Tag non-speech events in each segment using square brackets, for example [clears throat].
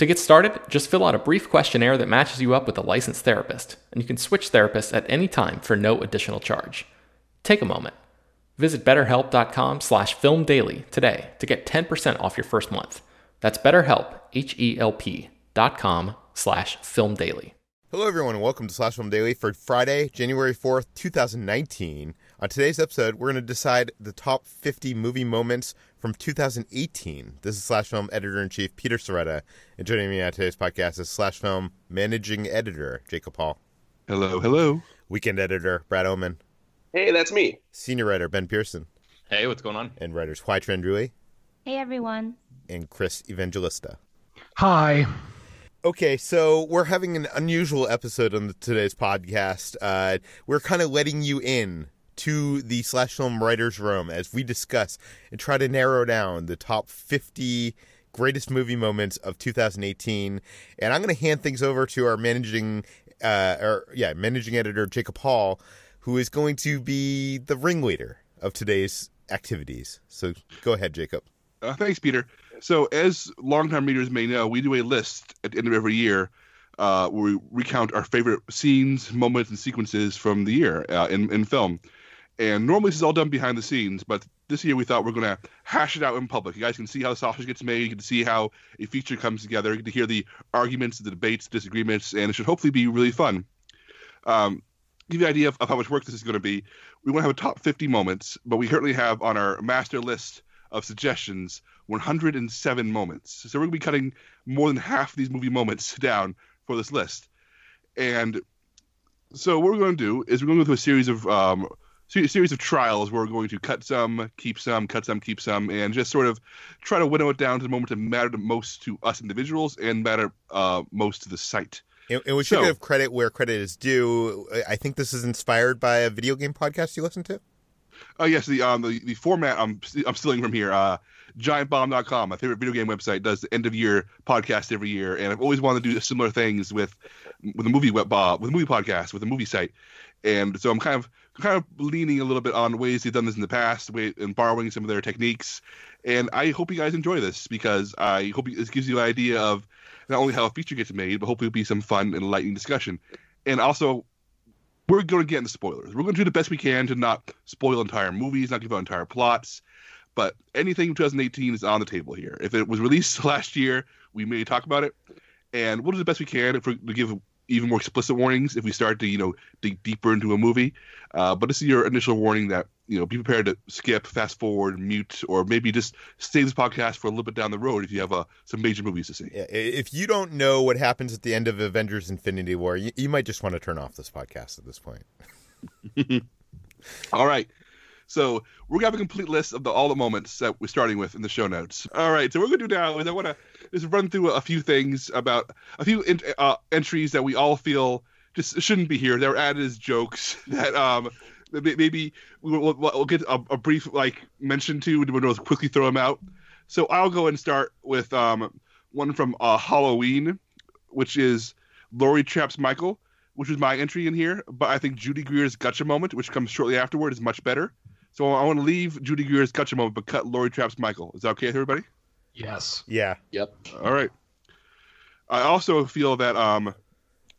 To get started, just fill out a brief questionnaire that matches you up with a licensed therapist, and you can switch therapists at any time for no additional charge. Take a moment. Visit betterhelp.com slash filmdaily today to get 10% off your first month. That's betterhelp, H-E-L-P dot com slash filmdaily. Hello, everyone, and welcome to Slash Film Daily for Friday, January 4th, 2019. On today's episode, we're going to decide the top 50 movie moments from 2018. This is Slash Film Editor in Chief Peter Sciretta, and joining me on today's podcast is Slash Film Managing Editor Jacob Hall. Hello, hello. Weekend Editor Brad Oman. Hey, that's me. Senior Writer Ben Pearson. Hey, what's going on? And writers Hoai Tran Bui. Hey, everyone. And Chris Evangelista. Hi. Okay, so we're having an unusual episode on the, today's podcast. Uh, we're kind of letting you in to the slash film writers room as we discuss and try to narrow down the top 50 greatest movie moments of 2018 and i'm going to hand things over to our managing uh or yeah managing editor jacob hall who is going to be the ringleader of today's activities. So go ahead jacob. Uh, thanks peter. So as longtime readers may know we do a list at the end of every year uh, where we recount our favorite scenes moments and sequences from the year uh, in, in film and normally this is all done behind the scenes, but this year we thought we are going to hash it out in public. You guys can see how the sausage gets made. You can see how a feature comes together. You get to hear the arguments, the debates, disagreements, and it should hopefully be really fun. Um, give you an idea of, of how much work this is going to be. We want to have a top 50 moments, but we currently have on our master list of suggestions 107 moments. So we're going to be cutting more than half of these movie moments [laughs] down for this list. And so what we're going to do is we're going to go through a series of um, series of trials where we're going to cut some, keep some, cut some, keep some, and just sort of try to winnow it down to the moment that matter most to us individuals and matter uh, most to the site. And, and we should so, give credit where credit is due. I think this is inspired by a video game podcast you listen to. Oh uh, yes, the um the, the format I'm I'm stealing from here. Uh, GiantBomb.com, my favorite video game website, does the end of year podcast every year, and I've always wanted to do similar things with with a movie web uh, with a movie podcast with a movie site, and so I'm kind of kind of leaning a little bit on ways they've done this in the past and borrowing some of their techniques. And I hope you guys enjoy this because I hope this gives you an idea of not only how a feature gets made, but hopefully it'll be some fun and enlightening discussion. And also, we're going to get into spoilers. We're going to do the best we can to not spoil entire movies, not give out entire plots. But anything 2018 is on the table here. If it was released [laughs] last year, we may talk about it. and we'll do the best we can if we to give even more explicit warnings if we start to you know dig deeper into a movie. Uh, but this is your initial warning that you know be prepared to skip, fast forward, mute, or maybe just save this podcast for a little bit down the road if you have uh, some major movies to see. Yeah, if you don't know what happens at the end of Avengers: Infinity War, you, you might just want to turn off this podcast at this point. [laughs] All right. So we're gonna have a complete list of the all the moments that we're starting with in the show notes. All right. So what we're gonna do now is I want to just run through a few things about a few in, uh, entries that we all feel just shouldn't be here. They're added as jokes [laughs] that um maybe we'll, we'll get a, a, brief like mention to, we'll quickly throw them out. So I'll go and start with um one from uh, Halloween, which is Laurie traps Michael which was my entry in here. But I think Judy Greer's gotcha moment, which comes shortly afterward, is much better. So I want to leave Judy Greer's gotcha moment, but cut Laurie Traps Michael. Is that okay with everybody? Yes. Yeah. Yep. All right. I also feel that um,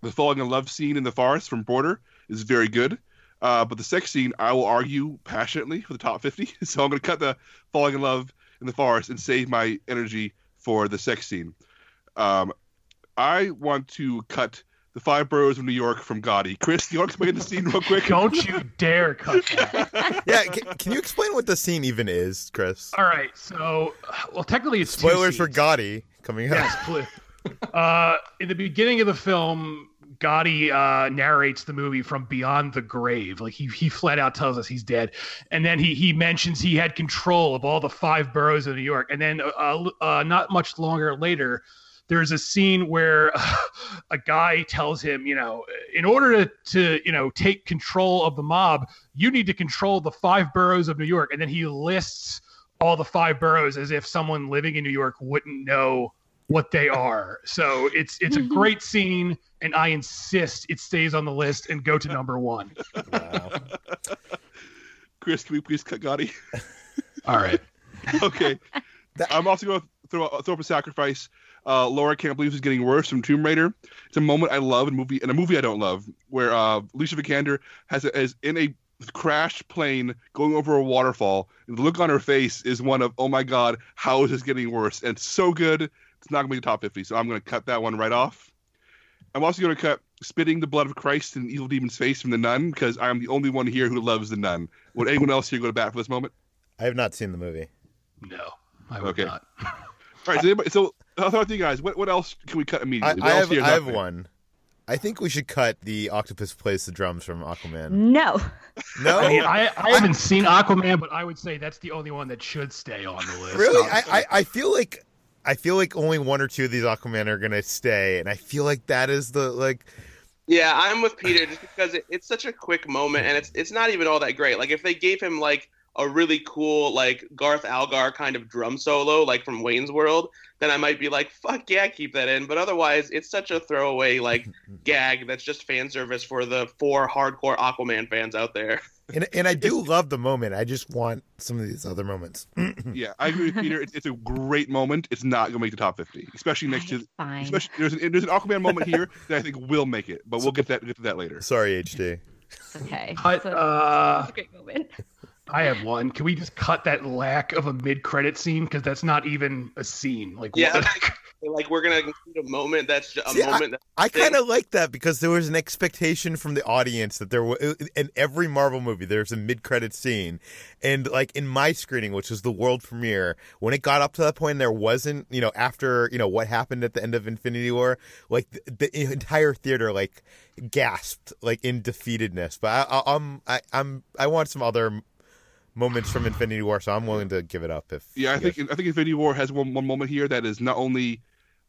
the falling in love scene in the forest from Border is very good. Uh, but the sex scene, I will argue passionately for the top 50. [laughs] So I'm going to cut the falling in love in the forest and save my energy for the sex scene. Um, I want to cut the Five Boroughs of New York from Gotti. Chris, you want to explain the scene real quick? [laughs] Don't you dare cut that. [laughs] yeah, can, can, you explain what the scene even is, Chris? All right, so well, technically it's spoilers for Gotti coming up. Yes, please. uh, in the beginning of the film, Gotti uh, narrates the movie from beyond the grave. Like he he flat out tells us he's dead, and then he he mentions he had control of all the five boroughs of New York. And then uh, uh, not much longer later, there's a scene where [laughs] a guy tells him, you know, in order to, to, you know, take control of the mob, you need to control the five boroughs of New York. And then he lists all the five boroughs as if someone living in New York wouldn't know what they are. So it's it's a mm-hmm. great scene, and I insist it stays on the list and go to [laughs] number one. Wow. Chris, can we please cut Gotti? [laughs] All right. okay. I'm also going to throw, throw up a sacrifice uh, Laura can't believe is getting worse from Tomb Raider. It's a moment I love in a movie in a movie I don't love, where uh, Alicia Vikander has a, is in a crashed plane going over a waterfall, and the look on her face is one of, "Oh my God, how is this getting worse?" And it's so good, it's not gonna be the top 50. So I'm gonna cut that one right off. I'm also gonna cut spitting the blood of Christ in Evil Demon's face from the Nun because I'm the only one here who loves the Nun. Would anyone else here go to bat for this moment? I have not seen the movie. No, I would okay. not. All right, so, anybody, so I'll throw it to you guys. What what else can we cut immediately? I, I have, I have one. I think we should cut the octopus plays the drums from Aquaman. No. No. I, mean, I, I haven't seen Aquaman, but I would say that's the only one that should stay on the list. Really? I, I, I feel like I feel like only one or two of these Aquaman are gonna stay, and I feel like that is the like. Yeah, I'm with Peter just because it, it's such a quick moment, and it's it's not even all that great. Like if they gave him like a really cool like Garth Algar kind of drum solo, like from Wayne's World, then I might be like, fuck yeah, keep that in. But otherwise, it's such a throwaway like [laughs] gag that's just fan service for the four hardcore Aquaman fans out there. [laughs] And, and I do love the moment. I just want some of these other moments. [clears throat] yeah, I agree with Peter. It's, it's, a great moment. It's not going to make the top fifty, especially next to. Fine. Especially there's an, there's an Aquaman moment here [laughs] that I think will make it, but we'll get that get to that later. Sorry, HT. Okay. But, uh, a great moment. I have one. Can we just cut that lack of a mid-credit scene because that's not even a scene? Like, yeah, what? like, like we're gonna include a moment that's just a See, moment. I, I kind of like that because there was an expectation from the audience that there was in every Marvel movie there's a mid-credit scene, and like in my screening, which was the world premiere, when it got up to that point, there wasn't, you know, after you know what happened at the end of Infinity War, like the, the entire theater like gasped like in defeatedness. But I, I, I'm I, I'm I want some other moments from Infinity War, so I'm willing to give it up. If yeah, I think I think Infinity War has one one moment here that is not only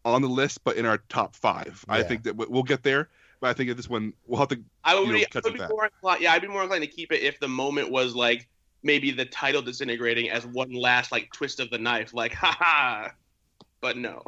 on the list but in our top five. Yeah. I think that we'll get there, but I think at this one we'll have to. I would, you know, be, I would be more inclined. Yeah, I'd be more inclined to keep it if the moment was like maybe the title disintegrating as one last like twist of the knife, like [laughs] ha ha. But no.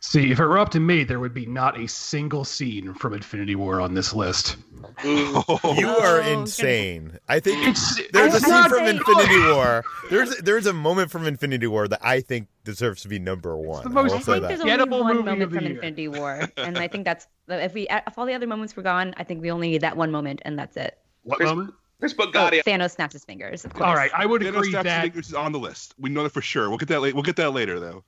See, if it were up to me, there would be not a single scene from Infinity War on this list. you are Oh, insane. I think It's, there's a scene from Infinity War. There's there's a moment from Infinity War that I think deserves to be number one. the most I I think that. there's Forgettable only one moment from year. Infinity War, [laughs] and I think that's if we if all the other moments were gone, I think we only need that one moment, and that's it. What Chris- moment? Chris Oh, Bugatti. Thanos snaps his fingers. Of course. All right, I would Thanos agree Snaps that Fingers is on the list. We know that for sure. We'll get that later. We'll get that later though.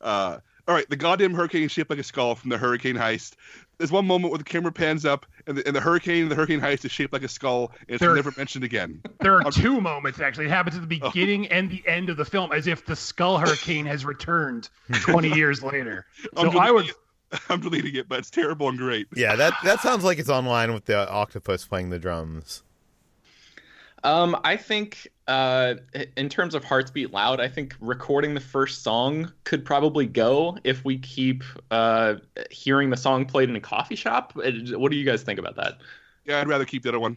Uh, All right, the goddamn hurricane is shaped like a skull from the hurricane heist. There's one moment where the camera pans up, and the, and the hurricane, the hurricane heist is shaped like a skull, and it's There- never mentioned again. There are two moments actually. It happens at the Oh. beginning and the end of the film, as if the Skull Hurricane has returned 20 [laughs] years later. So I deleting would. it. [laughs] I'm deleting it, but it's terrible and great. Yeah, that that sounds like it's online with the octopus playing the drums. Um, I think uh, in terms of Hearts Beat Loud, I think recording the first song could probably go if we keep uh, hearing the song played in a coffee shop. Uh, What do you guys think about that? Yeah, I'd rather keep the other one.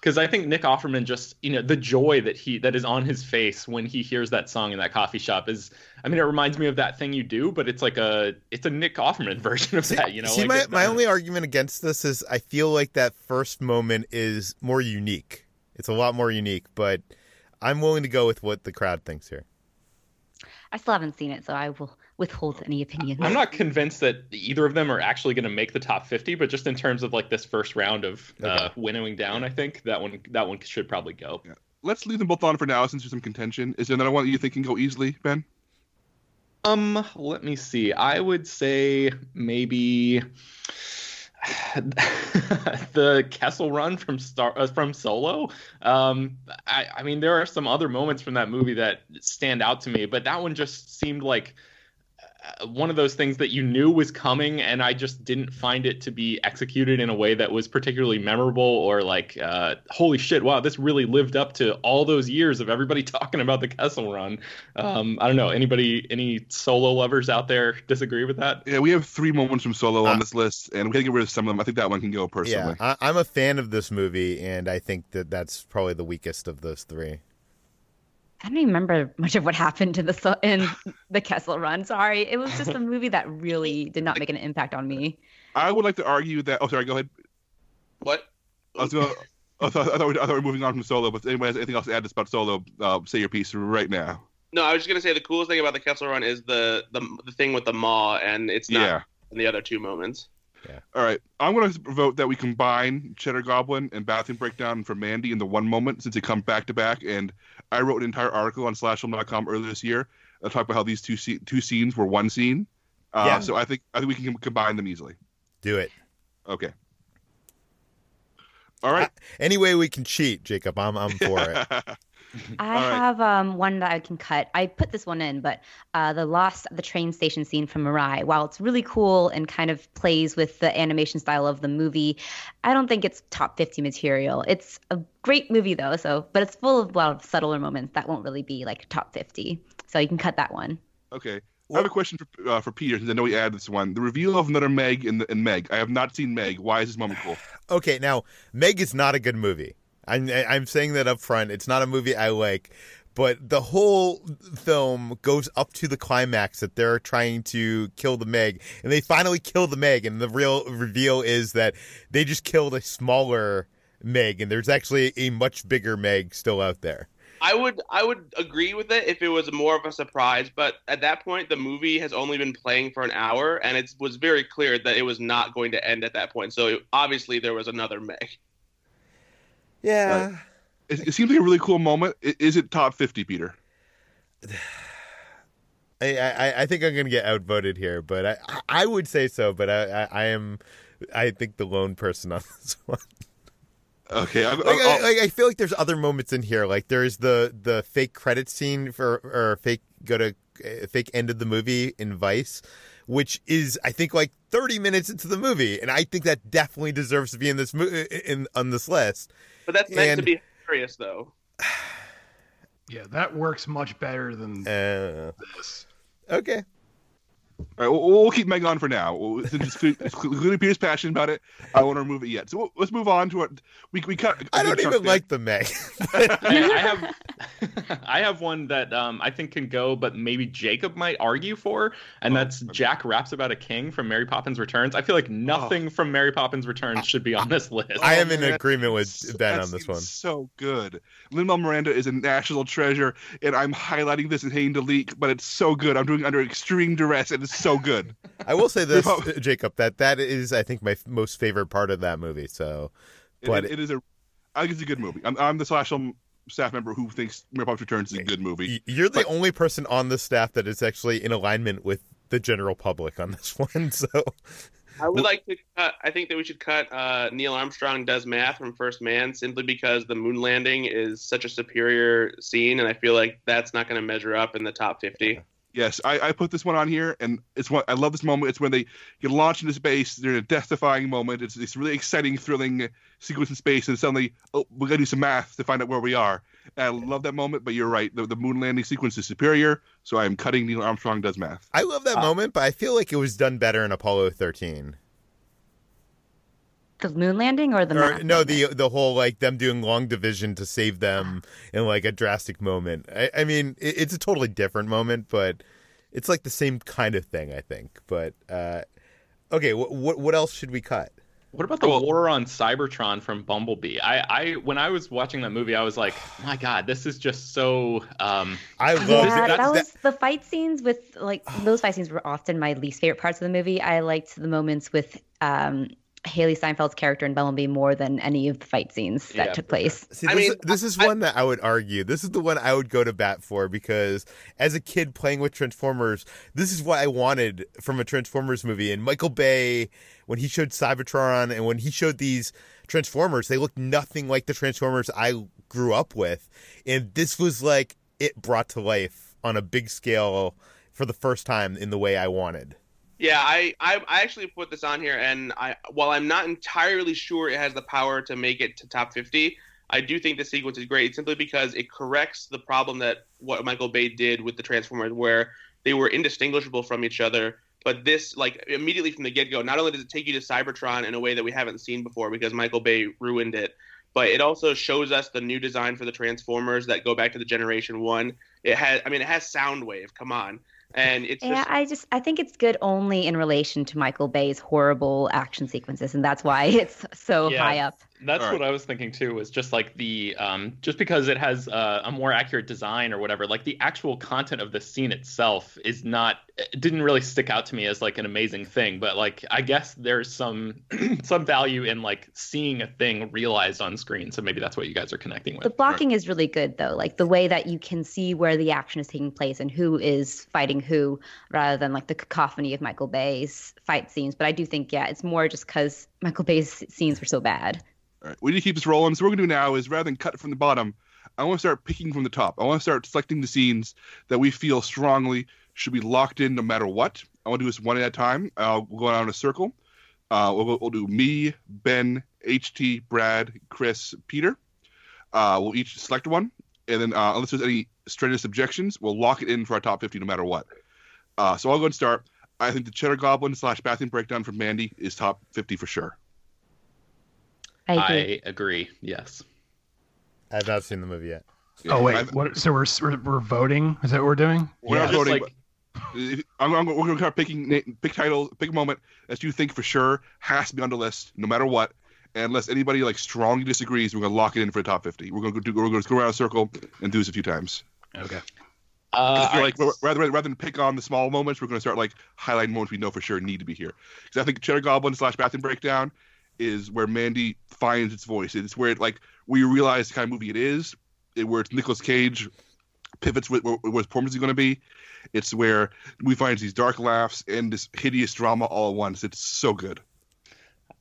Because I think Nick Offerman just, you know, the joy that he that is on his face when he hears that song in that coffee shop is, I mean, it reminds me of that thing you do, but it's like a, it's a Nick Offerman [laughs] version of that, you know. See, like my, it- my only argument against this is I feel like that first moment is more unique. It's a lot more unique, but I'm willing to go with what the crowd thinks here. I still haven't seen it, so I will withhold any opinions. I'm not convinced that either of them are actually going to make the top 50, but just in terms of like this first round of uh, winnowing down, I think that one that one should probably go. Let's leave them both on for now since there's some contention. Is there another one that you think can go easily, Ben? Um, let me see. I would say maybe [laughs] the Kessel Run from Star uh, from Solo. Um, I, I mean, there are some other moments from that movie that stand out to me, but that one just seemed like one of those things that you knew was coming, and I just didn't find it to be executed in a way that was particularly memorable or like, uh, holy shit, wow, this really lived up to all those years of everybody [laughs] talking about the Kessel Run. Um, I don't know. Anybody, any solo lovers out there disagree with that? Yeah, we have three moments from Solo Uh, on this list, and we gotta get rid of some of them. I think that one can go personally. Yeah, I, I'm a fan of this movie, and I think that that's probably the weakest of those three. I don't even remember much of what happened to the in the Kessel Run. Sorry, it was just a [laughs] movie that really did not make an impact on me. I would like to argue that. Oh, sorry. Go ahead. What? I was gonna. I thought, I, thought we, I thought we were moving on from Solo, but if anybody has anything else to add about Solo, uh, say your piece right now. No, I was just gonna say the coolest thing about the Kessel Run is the the, the thing with the maw, and it's not Yeah. in the other two moments. All right. I'm going to vote that we combine Cheddar Goblin and Bathroom Breakdown for Mandy in the one moment since they come back to back. And I wrote an entire article on slashfilm.com earlier this year. I talked about how these two se- two scenes were one scene. Uh, Yeah. So I think I think we can combine them easily. Do it. Okay. All right. Any way we can cheat, Jacob, I'm I'm for it. [laughs] [laughs] I All right. have um, one that I can cut. I put this one in, but uh, the lost at the train station scene from Mirai, while it's really cool and kind of plays with the animation style of the movie, I don't think it's top 50 material. It's a great movie though, so but it's full of a lot of subtler moments that won't really be like top 50. So you can cut that one. Okay. I have a question for uh, for Peter since I know he added this one. The reveal of another Meg in, the, in Meg. I have not seen Meg. Why is this moment cool? [sighs] Okay, now Meg is not a good movie. I'm I'm saying that up front. It's not a movie I like, but the whole film goes up to the climax that they're trying to kill the Meg, and they finally kill the Meg, and the real reveal is that they just killed a smaller Meg, and there's actually a much bigger Meg still out there. I would I would agree with it if it was more of a surprise, but at that point the movie has only been playing for an hour, and it was very clear that it was not going to end at that point. So obviously there was another Meg. Yeah. It, it seems like a really cool moment. Is it top 50, Peter? [sighs] I, I, I think I'm gonna get outvoted here, but I, I would say so. But I, I, I am, I think the lone person on [laughs] this one. Okay. I, like, I, I, like, I feel like there's other moments in here. Like there's the the fake credit scene for or fake go to uh, fake end of the movie in Vice, which is I think like 30 minutes into the movie, and I think that definitely deserves to be in this mo- in on this list. But that's meant And- to be hilarious, though. [sighs] Yeah, that works much better than Uh, this. okay, All right, we'll, we'll keep Meg on for now. We'll- Since it's clearly Peter's passionate about it, I don't want to remove it yet. So we'll- let's move on to what we we cut. a I good don't even there. like the Meg. I, I [laughs] have [laughs] I have one that um, I think can go, but maybe Jacob might argue for, and Oh, that's okay. Jack raps about a king from Mary Poppins Returns. I feel like nothing from Mary Poppins Returns should be on this list. I Oh, am in agreement with that's- Ben that on this one. So good. Lin Manuel Miranda is a national treasure, and I'm highlighting this and hating delete, but it's so good. I'm doing it under extreme duress, and it's so good. I will say this, [laughs] Jacob, that that is I think my f- most favorite part of that movie. So, But- it- it is a, I think it's a good movie. I'm, I'm the slash film staff member who thinks Mary Poppins Returns is a good movie. you're the But- only person on the staff that is actually in alignment with the general public on this [laughs] one. So I would like to cut. I think that we should cut uh, Neil Armstrong does math from First Man simply because the moon landing is such a superior scene, and I feel like that's not going to measure up in the top fifty. Yes, I, I put this one on here, and it's what I love this moment. It's when they get launched into space. They're in a death-defying moment. It's this really exciting, thrilling sequence in space, and suddenly, oh, we got to do some math to find out where we are. And I love that moment, but you're right. The, the moon landing sequence is superior, so I am cutting Neil Armstrong does math. I love that Uh, moment, but I feel like it was done better in Apollo 13. The moon landing or the Or, no, landing? the the whole like them doing long division to save them in like a drastic moment. I, I mean, it, it's a totally different moment, but it's like the same kind of thing, I think. But uh, okay, what what what else should we cut? What about the Well- war on Cybertron from Bumblebee? I, I when I was watching that movie, I was like, my God, this is just so. Um, I love yeah, that's- that was the fight scenes with like those fight scenes were often my least favorite parts of the movie. I liked the moments with um Hailee Steinfeld's character in Bumblebee more than any of the fight scenes that Yeah, took for sure. place. See, I this, mean, is, this is I- one that I would argue. This is the one I would go to bat for because as a kid playing with Transformers, this is what I wanted from a Transformers movie. And Michael Bay, when he showed Cybertron and when he showed these Transformers, they looked nothing like the Transformers I grew up with. And this was like it brought to life on a big scale for the first time in the way I wanted. Yeah, I, I I actually put this on here, and I while I'm not entirely sure it has the power to make it to top 50, I do think the sequence is great simply because it corrects the problem that what Michael Bay did with the Transformers, where they were indistinguishable from each other. But this, like immediately from the get go, not only does it take you to Cybertron in a way that we haven't seen before because Michael Bay ruined it, but it also shows us the new design for the Transformers that go back to the Generation One. It has, I mean, it has Soundwave. Come on, and it's Yeah, just I just I think it's good only in relation to Michael Bay's horrible action sequences, and that's why [laughs] it's so Yeah. high up. That's All right. what I was thinking too. Was just like the um, just because it has uh, a more accurate design or whatever. Like the actual content of the scene itself is not. It didn't really stick out to me as like an amazing thing. But like I guess there's some [clears throat] some value in like seeing a thing realized on screen. So maybe that's what you guys are connecting with. The blocking is really good though, like the way that you can see where the action is taking place and who is fighting who, rather than like the cacophony of Michael Bay's fight scenes. But I do think yeah, it's more just because Michael Bay's scenes were so bad. All right, we need to keep this rolling. So what we're gonna do now is rather than cut from the bottom, I want to start picking from the top. I want to start selecting the scenes that we feel strongly should be locked in no matter what. I want to do this one at a time. Uh, we'll go down in a circle. Uh, we'll, we'll do me, Ben, HT, Brad, Chris, Peter. Uh, we'll each select one, and then uh, unless there's any strenuous objections, we'll lock it in for our top 50 no matter what. Uh, so I'll go and start. I think the Cheddar Goblin slash Bathroom Breakdown from Mandy is top 50 for sure. I agree. I agree. Yes. I have not seen the movie yet. Oh wait, what? So we're, we're we're voting? Is that what we're doing? We're Yeah. not voting. like I'm, I'm, we're going to start picking pick titles, pick a moment that you think for sure has to be on the list, no matter what. And unless anybody like strongly disagrees, we're going to lock it in for the top 50. We're going to do. We're going to go around a circle and do this a few times. Okay. uh, I like rather, rather rather than pick on the small moments, we're going to start like highlighting moments we know for sure need to be here. Because I think Cheddar Goblin slash Bathroom Breakdown is where Mandy finds its voice. It's where it like we realize the kind of movie it is. It, where it's Nicolas Cage pivots with where, his performance is going to be. It's where we find these dark laughs and this hideous drama all at once. It's so good.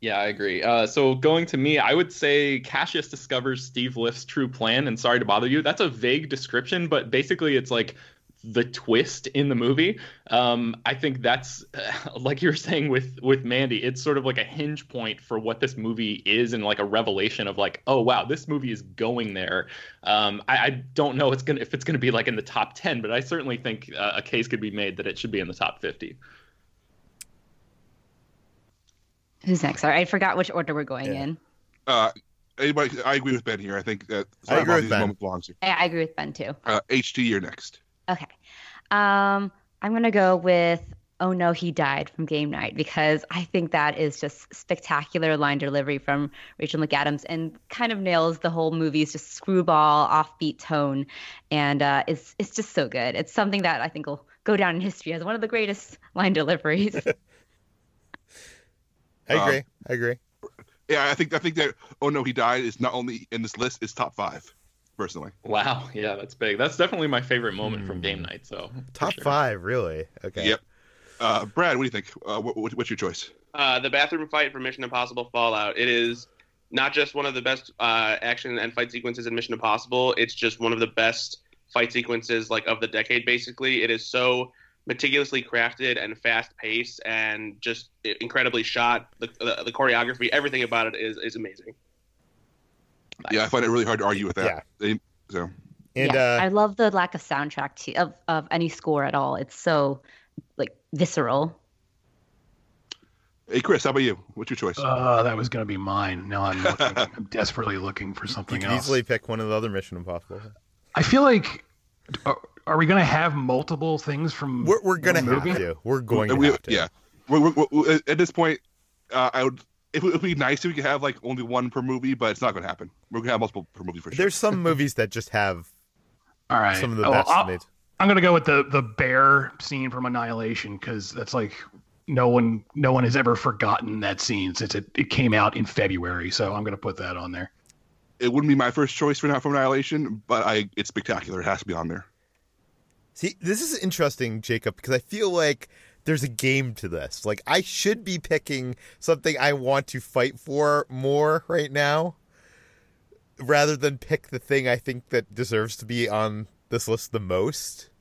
Yeah, I agree. Uh, so going to me, I would say Cassius discovers Steve Lift's true plan. And sorry to bother you, that's a vague description, but basically it's like the twist in the movie. Um, I think that's [laughs] like you were saying with with Mandy. It's sort of like a hinge point for what this movie is, and like a revelation of like, oh wow, this movie is going there. Um, I, I don't know it's gonna if it's gonna be like in the top ten, but I certainly think uh, a case could be made that it should be in the top fifty. Who's next? Sorry, I forgot which order we're going Yeah. in. Uh, anybody? I agree with Ben here. I think that I agree with Ben. moments belongs here. I, I agree with Ben too. Uh, HT, you're next. Okay. Um, I'm gonna go with "Oh No, He Died" from Game Night because I think that is just spectacular line delivery from Rachel McAdams and kind of nails the whole movie's just screwball, offbeat tone, and uh, it's it's just so good. It's something that I think will go down in history as one of the greatest [laughs] line deliveries. [laughs] I Um, agree. I agree. Yeah, I think I think that. Oh no, he died is not only in this list; it's top five, personally. Wow, yeah, that's big. That's definitely my favorite moment from Hmm. game night. So Top sure. five, really? Okay. Yep. Uh, Brad, what do you think? Uh, what, what's your choice? Uh, the bathroom fight for Mission Impossible Fallout. It is not just one of the best uh, action and fight sequences in Mission Impossible. It's just one of the best fight sequences like of the decade. Basically, it is so meticulously crafted and fast paced and just incredibly shot. The, the, the choreography, everything about it is is amazing. Yeah, I find it really hard to argue with that. Yeah. So. And yeah, uh, I love the lack of soundtrack to, of of any score at all. It's so like visceral. Hey Chris, how about you? What's your choice? Uh, that was going to be mine. Now I'm, looking, [laughs] I'm desperately looking for something you else. Easily pick one of the other Mission Impossible. I feel like are, are we going to have multiple things from? We're, we're going to have to. We're going we, to have to. Yeah. We're, we're, at this point, uh, I would. It would be nice if we could have like only one per movie, but it's not going to happen. We're going to have multiple per movie for sure. There's some movies that just have. [laughs] All right. Some of the oh, best made. I'm going to go with the the bear scene from Annihilation because that's like no one no one has ever forgotten that scene since it, it came out in February. So I'm going to put that on there. It wouldn't be my first choice for not from Annihilation, but I it's spectacular. It has to be on there. See, this is interesting, Jacob, because I feel like there's a game to this. Like I should be picking something I want to fight for more right now, rather than pick the thing I think that deserves to be on this list the most.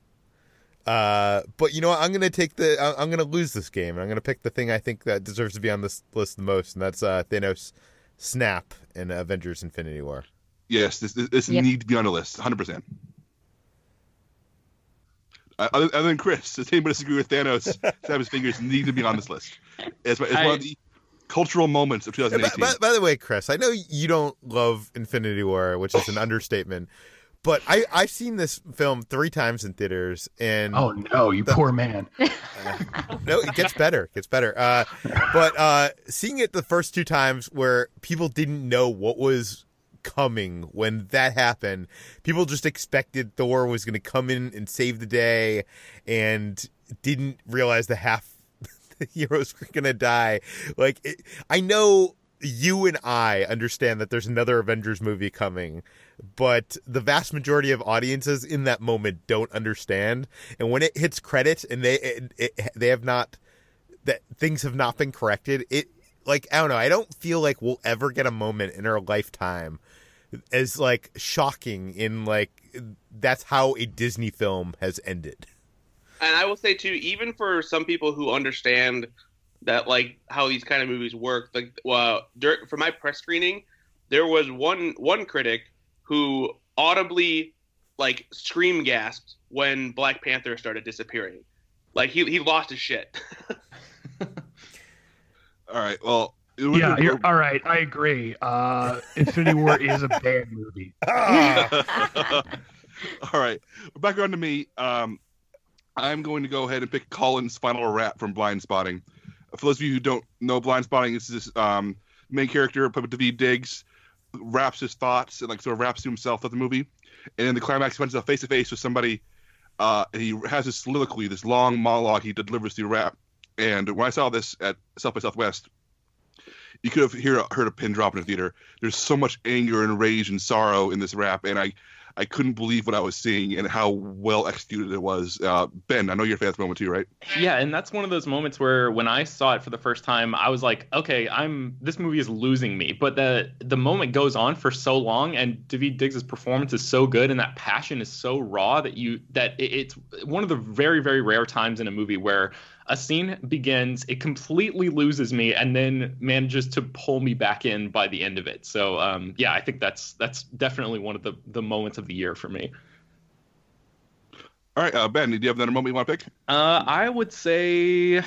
Uh, but you know what? I'm gonna take the. I'm gonna lose this game, and I'm gonna pick the thing I think that deserves to be on this list the most, and that's uh, Thanos snap in Avengers: Infinity War. Yes, this this yep. need to be on the list, 100. percent uh, other, other than Chris, does anybody disagree with Thanos? [laughs] snap his fingers need to be on this list. It's, it's I, one of the cultural moments of 2018. By, by, by, the way, Chris, I know you don't love Infinity War, which is an understatement. But I I've seen this film three times in theaters, and oh no, you the, poor man. Uh, [laughs] no, it gets better, it gets better. Uh, but uh, seeing it the first two times where people didn't know what was coming when that happened, people just expected Thor was going to come in and save the day, and didn't realize the half [laughs] the heroes were going to die. Like it, I know you and I understand that there's another Avengers movie coming, but the vast majority of audiences in that moment don't understand. And when it hits credits and they it, it, they have not that things have not been corrected, it like I don't know. I don't feel like we'll ever get a moment in our lifetime as like shocking in like that's how a Disney film has ended. And I will say too, even for some people who understand that like how these kind of movies work. Like, well, during, for my press screening, there was one one critic who audibly like scream gasped when Black Panther started disappearing. Like he he lost his shit. [laughs] [laughs] all right. Well. Yeah, you're all right. I agree. Uh, Infinity War is a [laughs] bad movie. [laughs] [laughs] all right. Back on to me. Um, I'm going to go ahead and pick Collin's final rap from Blindspotting. for those of you who don't know Blindspotting, this is um, main character, played Daveed Diggs, raps his thoughts and like sort of raps to himself at the movie. And in the climax, he finds himself face to face with somebody. Uh, and he has this soliloquy, this long monologue he delivers through rap. And when I saw this at South by Southwest, you could have hear, heard a pin drop in the theater. There's so much anger and rage and sorrow in this rap, and I I couldn't believe what I was seeing and how well executed it was. Uh, ben, I know you're a fan of this moment too, right? Yeah, and that's one of those moments where when I saw it for the first time, I was like, okay, I'm this movie is losing me. But the the moment goes on for so long, and Daveed Diggs' performance is so good, and that passion is so raw that you that it, it's one of the very very rare times in a movie where a scene begins, it completely loses me, and then manages to pull me back in by the end of it. So um, yeah, I think that's that's definitely one of the the moments of the year for me. All right, uh, Ben, do you have another moment you want to pick? Uh, I would say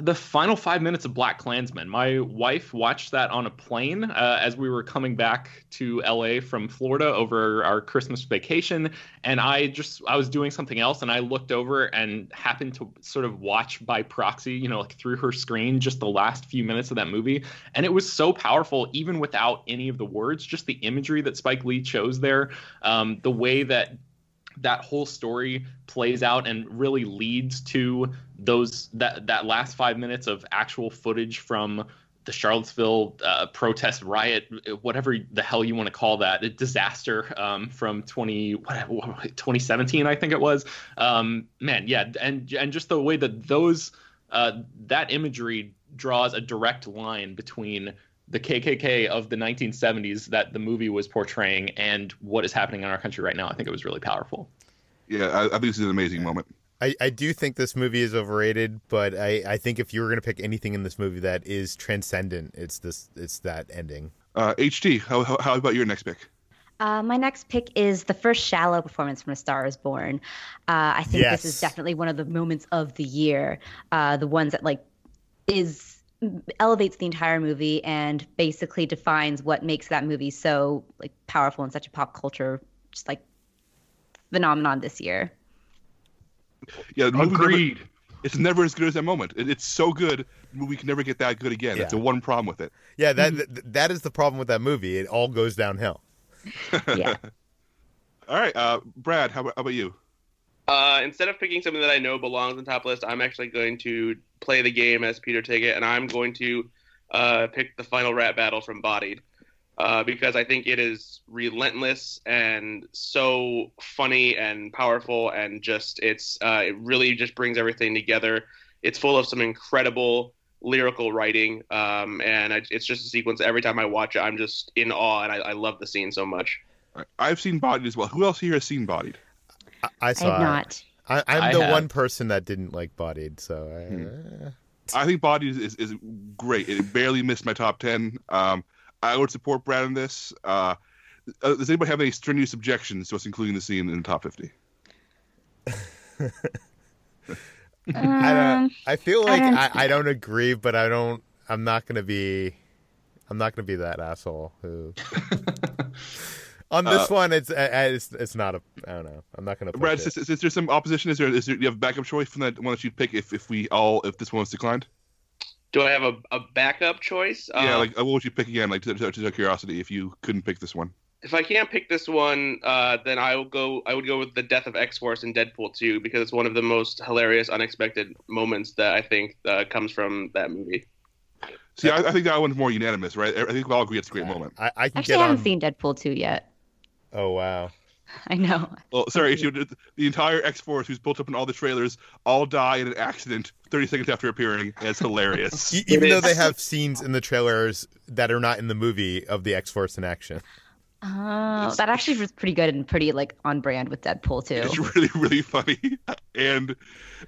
the final five minutes of BlacKkKlansman. My wife watched that on a plane uh, as we were coming back to LA from Florida over our Christmas vacation, and I just I was doing something else, and I looked over and happened to sort of watch by proxy, you know, like through her screen, just the last few minutes of that movie, and it was so powerful, even without any of the words, just the imagery that Spike Lee chose there, um, the way that that whole story plays out and really leads to those that that last five minutes of actual footage from the Charlottesville uh, protest riot, whatever the hell you want to call that, disaster um, from 20, what, 2017, I think it was. Um, man, yeah, and and just the way that those uh, that imagery draws a direct line between the KKK of the 1970s that the movie was portraying and what is happening in our country right now. I think it was really powerful. Yeah, I, I think this is an amazing moment. I, I do think this movie is overrated, but I, I think if you were going to pick anything in this movie that is transcendent, it's this it's that ending. Uh, HT, how, how, how about your next pick? Uh, my next pick is the first shallow performance from A Star Is Born. Uh, I think Yes. this is definitely one of the moments of the year. Uh, the ones that like is elevates the entire movie and basically defines what makes that movie so like powerful and such a pop culture just like phenomenon this year. Yeah, the movie never- Agreed. it's never as good as that moment. It, it's so good, the movie can never get that good again. That's the one problem with it. Yeah, that th- that is the problem with that movie. It all goes downhill. [laughs] Yeah. All right, uh, Brad, how about, how about you? Uh, instead of picking something that I know belongs on top list, I'm actually going to play the game as Peter Tiggett, and I'm going to uh, pick the final rap battle from Bodied uh, because I think it is relentless and so funny and powerful, and just it's uh, it really just brings everything together. It's full of some incredible lyrical writing, um, and I, it's just a sequence. Every time I watch it, I'm just in awe, and I, I love the scene so much. I've seen Bodied as well. Who else here has seen Bodied? I, I I saw. have not. I, I'm I the have. one person that didn't like Bodied, so I, I think Bodied is, is, is great. It barely missed my top 10. Um, I would support Brad on this. Uh, uh, does anybody have any strenuous objections to us including the scene in the top 50? I, Um, I feel I like don't I, I don't agree, but I don't. I'm not gonna be. I'm not gonna be that asshole who. [laughs] On this one, it's uh, it's it's not a. I don't know. I'm not gonna. Brad, it. is, is there some opposition? Is there, is there do you have a backup choice from that one that you'd pick if, if we all if this one was declined? Do I have a, a backup choice? yeah, Um, like what would you pick again? Like to, to, to curiosity, if you couldn't pick this one. if I can't pick this one, uh, then I will go. I would go with the death of X Force in Deadpool 2 because it's one of the most hilarious, unexpected moments that I think uh, comes from that movie. See, I, I think that one's more unanimous, right? I think we all agree it's a great moment. I, I can actually, get I haven't on. seen Deadpool 2 yet. Oh wow. [laughs] I know. Well, sorry, issue the entire X Force who's built up in all the trailers all die in an accident 30 seconds after appearing. And it's hilarious. [laughs] Even though they have scenes in the trailers that are not in the movie of the X Force in action. Oh, that actually was pretty good and pretty like on brand with Deadpool too. It's really, really funny. [laughs] And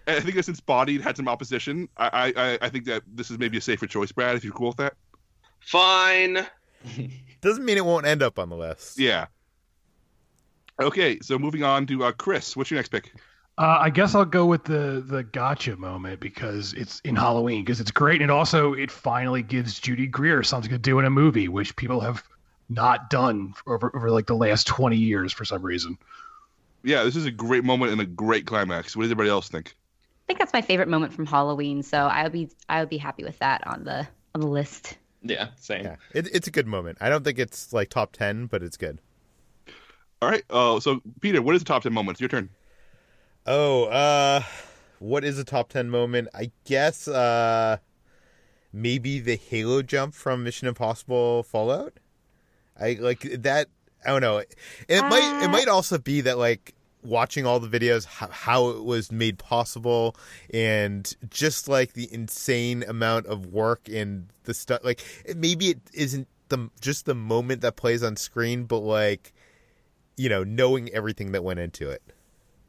I think that since Bodied had some opposition, I, I, I think that this is maybe a safer choice, Brad, if you're cool with that. Fine. Doesn't mean it won't end up on the list. Yeah. Okay, so moving on to uh, Chris. What's your next pick? Uh, I guess I'll go with the the gotcha moment because it's in Halloween because it's great and also it finally gives Judy Greer something to do in a movie which people have not done over, over like the last twenty years for some reason. Yeah, this is a great moment and a great climax. What does everybody else think? I think that's my favorite moment from Halloween, so I'll be I'll be happy with that on the on the list. Yeah, same. Yeah, it, it's a good moment. I don't think it's like top ten, but it's good. All right. Uh, so, Peter, what is the top 10 moments? Your turn. Oh, uh, what is a top ten moment? I guess uh, maybe the Halo jump from Mission Impossible Fallout. I like that. I don't know. It might. It Uh, might also be that like watching all the videos how, how it was made possible and just like the insane amount of work and the stuff like maybe it isn't the just the moment that plays on screen but like you know knowing everything that went into it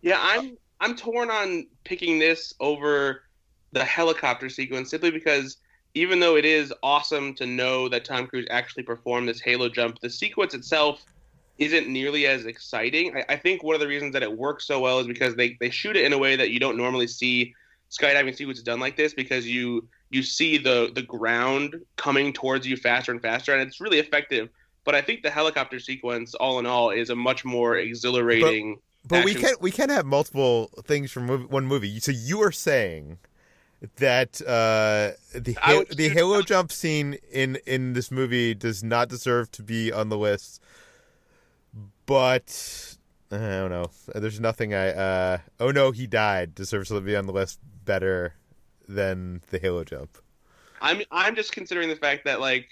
Yeah, I'm I'm torn on picking this over the helicopter sequence simply because even though it is awesome to know that Tom Cruise actually performed this Halo jump, the sequence itself isn't nearly as exciting. I, I think one of the reasons that it works so well is because they, they shoot it in a way that you don't normally see skydiving sequences done like this because you you see the the ground coming towards you faster and faster and it's really effective. But I think the helicopter sequence, all in all, is a much more exhilarating. But we can't we can't have multiple things from mov- one movie. So you are saying that uh, the ha- would the Halo jump scene in in this movie does not deserve to be on the list. But I don't know. There's nothing I. Uh, oh no, he died. Deserves to be on the list better than the Halo jump. I'm I'm just considering the fact that like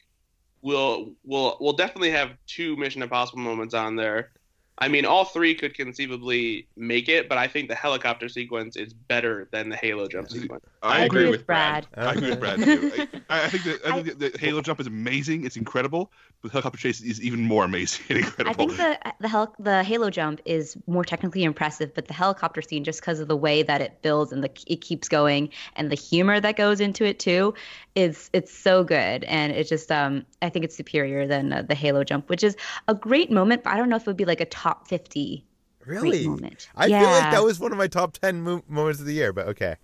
we'll we'll we'll definitely have two Mission Impossible moments on there. I mean, all three could conceivably make it, but I think the helicopter sequence is better than the Halo jump sequence. I agree with Brad. I agree with Brad too. [laughs] I, I think that I think the Halo jump is amazing. It's incredible, but the helicopter chase is even more amazing and incredible. I think the the hel- the Halo jump is more technically impressive, but the helicopter scene, just because of the way that it builds and the it keeps going, and the humor that goes into it too, is it's so good, and it just um I think it's superior than uh, the Halo jump, which is a great moment, but I don't know if it would be like a top fifty. Really? moment. I feel like that was one of my top 10 mo- moments of the year, but okay.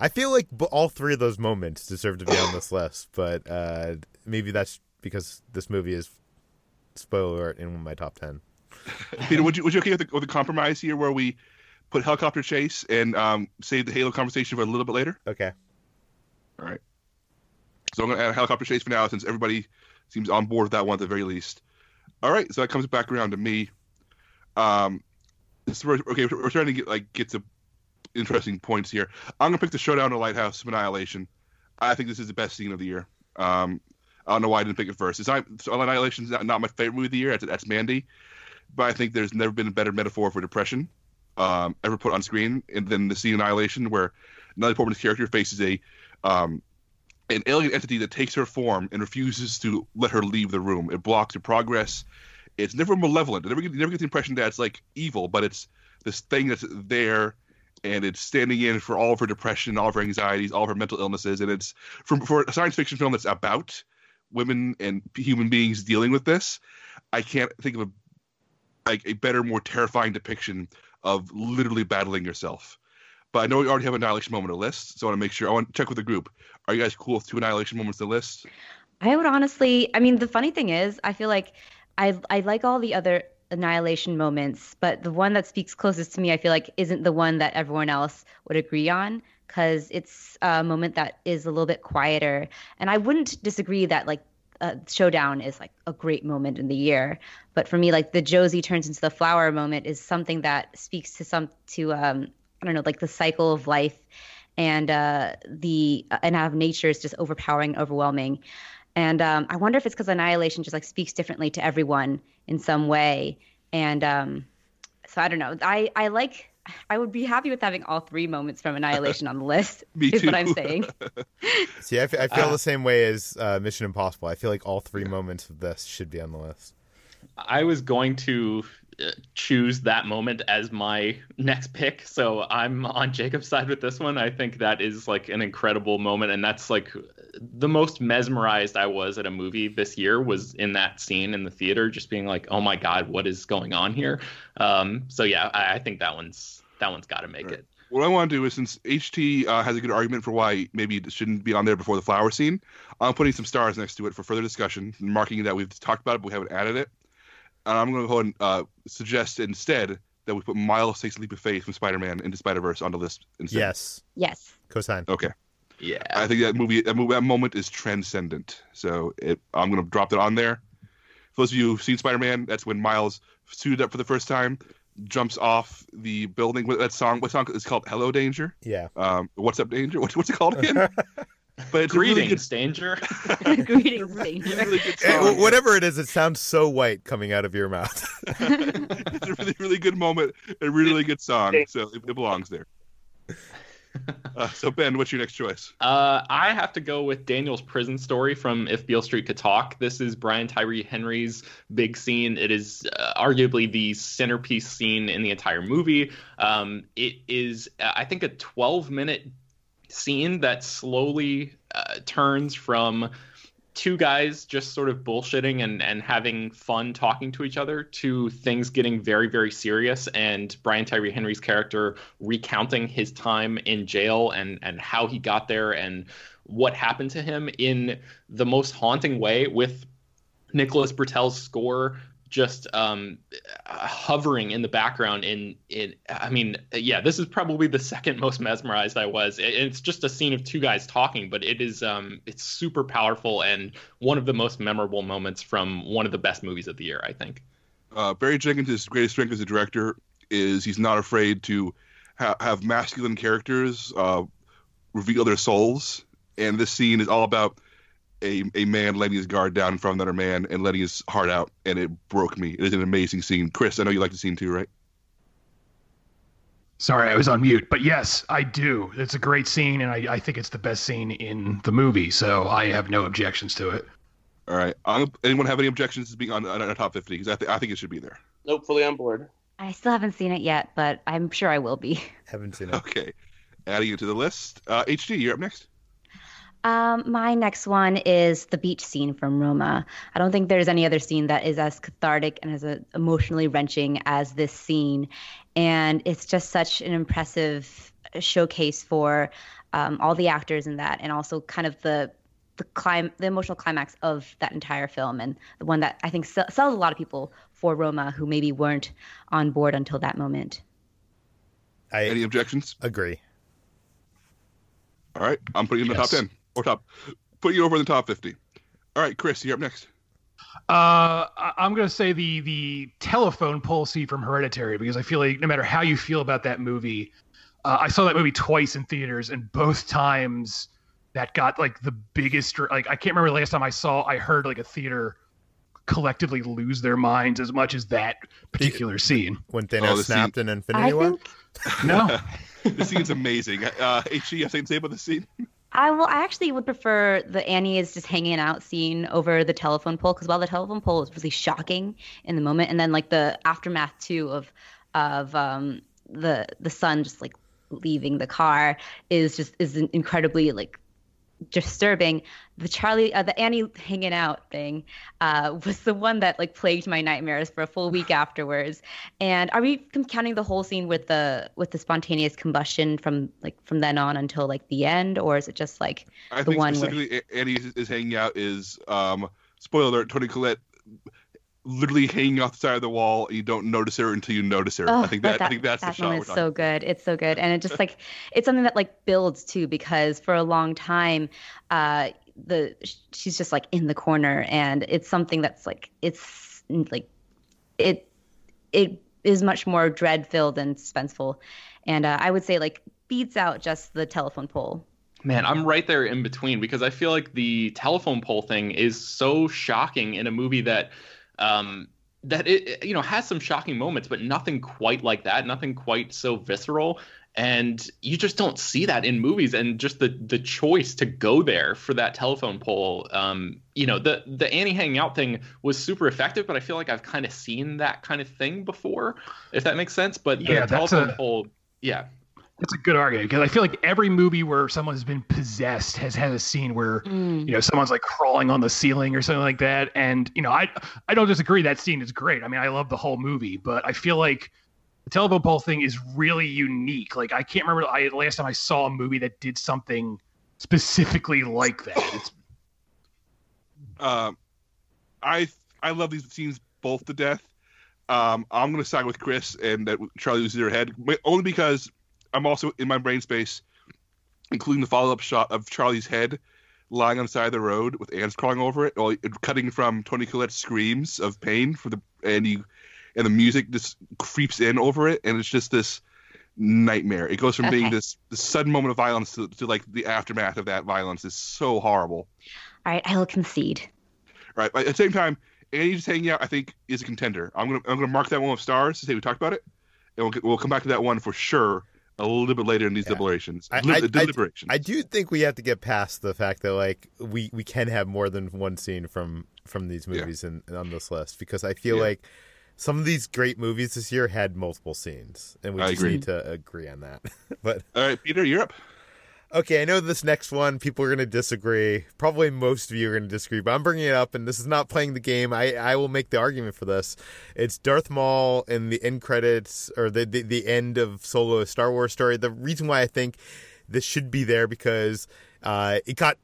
I feel like all three of those moments deserve to be on this list, but uh, maybe that's because this movie is spoiler alert in my top 10. [laughs] Peter, would you would you okay with the, with the compromise here where we put helicopter chase and um, save the Halo conversation for a little bit later? Okay. All right. So I'm going to add helicopter chase for now since everybody seems on board with that one at the very least. All right, so that comes back around to me. Um, this, okay, we're, we're trying to get like get to interesting points here. I'm to pick the showdown in lighthouse of Annihilation. I think this is the best scene of the year. Um, I don't know why I didn't pick it first. It's not so Annihilation is not, not my favorite movie of the year. That's, that's Mandy, but I think there's never been a better metaphor for depression um, ever put on screen than the scene Annihilation where Natalie Portman's character faces a um, an alien entity that takes her form and refuses to let her leave the room. It blocks her progress. It's never malevolent. You never get, you never get the impression that it's like evil, but it's this thing that's there and it's standing in for all of her depression, all of her anxieties, all of her mental illnesses. And it's from for a science fiction film that's about women and human beings dealing with this. I can't think of a like a better, more terrifying depiction of literally battling yourself. But I know we already have an annihilation moment on the list, so I want to make sure. I want to check with the group. Are you guys cool with two annihilation moments on the list? I would honestly, I mean, the funny thing is, I feel like I I like all the other annihilation moments, but the one that speaks closest to me, I feel like, isn't the one that everyone else would agree on because it's a moment that is a little bit quieter. And I wouldn't disagree that like uh, showdown is like a great moment in the year, but for me, like the Josie turns into the flower moment is something that speaks to some to um I don't know like the cycle of life and uh, the and how nature is just overpowering, overwhelming. And um, I wonder if it's because annihilation just like speaks differently to everyone in some way. And um, so I don't know. I I like. I would be happy with having all three moments from Annihilation on the list. [laughs] Me is what. I'm saying. [laughs] See, I, f- I feel Uh, the same way as uh, Mission Impossible. I feel like all three moments of this should be on the list. I was going to choose that moment as my next pick, so I'm on Jacob's side with this one. I think that is like an incredible moment, and that's like the most mesmerized I was at a movie this year was in that scene in the theater, just being like, "Oh my god, what is going on here?" Um, so yeah, I, I think that one's that one's got to make Right. it. What I want to do is, since HT uh, has a good argument for why maybe it shouldn't be on there before the flower scene, I'm putting some stars next to it for further discussion, marking that we've talked about it, but we haven't added it. And I'm going to go ahead and uh, suggest instead that we put Miles Takes a Leap of Faith from Spider-Man into Spider-Verse on the list instead. Yes. Yes. Cosign. Okay. Yeah, I think that movie, that, movie, that moment is transcendent. So it, I'm going to drop that on there. For those of you who've seen Spider-Man, that's when Miles suited up for the first time, jumps off the building. What that song? What song is called? Hello, Danger. Yeah. Um, what's up, Danger? What, what's it called again? [laughs] [laughs] but it's a really greetings, danger. [laughs] Greetings, good, danger. really good song. wh- whatever it is, it sounds so white coming out of your mouth. [laughs] it's a really, really good moment. A really, really good song. So it, it belongs there. Uh, so Ben, what's your next choice? Uh, I have to go with Daniel's prison story from If Beale Street Could Talk. This is Brian Tyree Henry's big scene. It is uh, arguably the centerpiece scene in the entire movie. Um, it is, uh, I think, a 12 minute scene that slowly uh, turns from two guys just sort of bullshitting and, and having fun talking to each other to things getting very, very serious. And Brian Tyree Henry's character recounting his time in jail and, and how he got there and what happened to him in the most haunting way with Nicholas Britell's score just um, hovering in the background in in I mean yeah this is probably the second most mesmerized I was. It- it's just a scene of two guys talking but it is um it's super powerful and one of the most memorable moments from one of the best movies of the year I think. Uh, Barry Jenkins' greatest strength as a director is he's not afraid to ha- have masculine characters uh, reveal their souls. And this scene is all about a a man letting his guard down in front of another man and letting his heart out, and it broke me. It is an amazing scene. Chris, I know you like the scene too, right? Sorry, I was on mute. But yes, I do. It's a great scene, and I, I think it's the best scene in the movie. So I have no objections to it. All right. Um, anyone have any objections to being on, on a top fifty? Because I, th- I think it should be there. Nope, fully on board. I still haven't seen it yet, but I'm sure I will be. Haven't seen it. [laughs] Okay. Adding it to the list. Uh, HT, you're up next. Um, my next one is the beach scene from Roma. I don't think there's any other scene that is as cathartic and as uh, emotionally wrenching as this scene, and it's just such an impressive showcase for um, all the actors in that, and also kind of the the clim- the emotional climax of that entire film, and the one that I think sells a lot of people for Roma who maybe weren't on board until that moment. I Any objections? agree. All right. I'm putting you in the Yes. top ten or top. Put you over in the top fifty. All right, Chris, you're up next. Uh, I- I'm gonna say the the telephone pole scene from Hereditary because I feel like no matter how you feel about that movie, uh, I saw that movie twice in theaters, and both times that got like the biggest. Like I can't remember the last time I saw I heard like a theater collectively lose their minds as much as that particular scene. When Thanos the snapped in Infinity I War. think No, [laughs] the scene's amazing. Uh, HT, you have something to say about the scene? I will. I actually would prefer the Annie is just hanging out scene over the telephone pole because while the telephone pole is really shocking in the moment, and then like the aftermath too of of um, the the son just like leaving the car is just is incredibly like disturbing. The Charlie, uh, the Annie hanging out thing, uh, [laughs] was the one that like plagued my nightmares for a full week afterwards. And are we counting the whole scene with the with the spontaneous combustion from like from then on until like the end, or is it just like I The one where- specifically A- Annie is, is hanging out is um spoiler alert, Toni Collette literally hanging off the side of the wall and you don't notice her until you notice her. I think but that, I think that's the that shot one we're is so good. It's so good, and it just like [laughs] it's something that like builds too because for a long time, uh, the she's just like in the corner, and it's something that's like it's like it it is much more dread filled and suspenseful, and uh, I would say like beats out just the telephone pole. Man, I'm right there in between because I feel like the telephone pole thing is so shocking in a movie that um that it you know has some shocking moments but nothing quite like that, nothing quite so visceral. And you just don't see that in movies. And just the the choice to go there for that telephone pole um you know the the Annie hanging out thing was super effective but I feel like I've kind of seen that kind of thing before if that makes sense. But the Yeah, telephone a- pole yeah That's a good argument because I feel like every movie where someone has been possessed has had a scene where Mm. you know someone's like crawling on the ceiling or something like that. And you know, I I don't disagree. That scene is great. I mean, I love the whole movie, but I feel like the telephone pole thing is really unique. Like I can't remember I last time I saw a movie that did something specifically like that. It's Um, I I love these scenes both to death. Um, I'm gonna side with Chris and that Charlie loses her head, only because I'm also in my brain space, including the follow up shot of Charlie's head lying on the side of the road with ants crawling over it, or cutting from Toni Collette's screams of pain for the and you and the music just creeps in over it, and it's just this nightmare. It goes from being this, this sudden moment of violence to, to like the aftermath of that violence is so horrible. All right, I will concede. All right, But at the same time, Annie just hanging out, I think, is a contender. I'm gonna I'm gonna mark that one with stars to say we talked about it, and we'll we'll come back to that one for sure a little bit later in these Yeah. deliberations. I- I- I- deliberations. I do think we have to get past the fact that like we we can have more than one scene from from these Yeah. movies in, on this list because I feel Yeah. like some of these great movies this year had multiple scenes and we I just agree. need to agree on that. [laughs] but All right, Peter, you're up. Okay, I know this next one people are going to disagree. Probably most of you are going to disagree, but I'm bringing it up and this is not playing the game. I I will make the argument for this. It's Darth Maul in the end credits or the the, the end of Solo Star Wars story. The reason why I think this should be there because uh, it got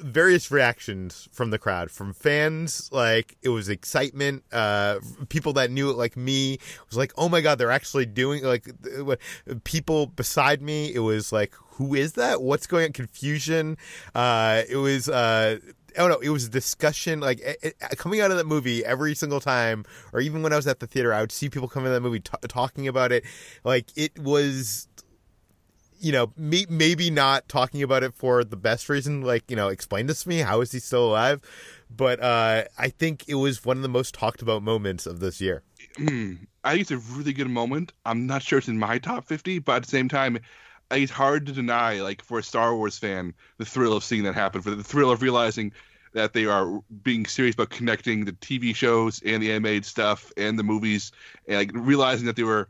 various reactions from the crowd from fans like it was excitement uh people that knew it like me was like oh my god they're actually doing like people beside me it was like who is that what's going on confusion uh it was uh don't know. It was a discussion like it, it- coming out of that movie every single time, or even when I was at the theater, I would see people coming of that movie t- talking about it. Like it was you know, may, maybe not talking about it for the best reason. Like, you know, explain this to me. How is he still alive? But uh, I think it was one of the most talked about moments of this year. Hmm. I think it's a really good moment. I'm not sure it's in my top 50, but at the same time, it's hard to deny, like for a Star Wars fan, the thrill of seeing that happen, for the thrill of realizing that they are being serious about connecting the TV shows and the animated stuff and the movies, and like realizing that they were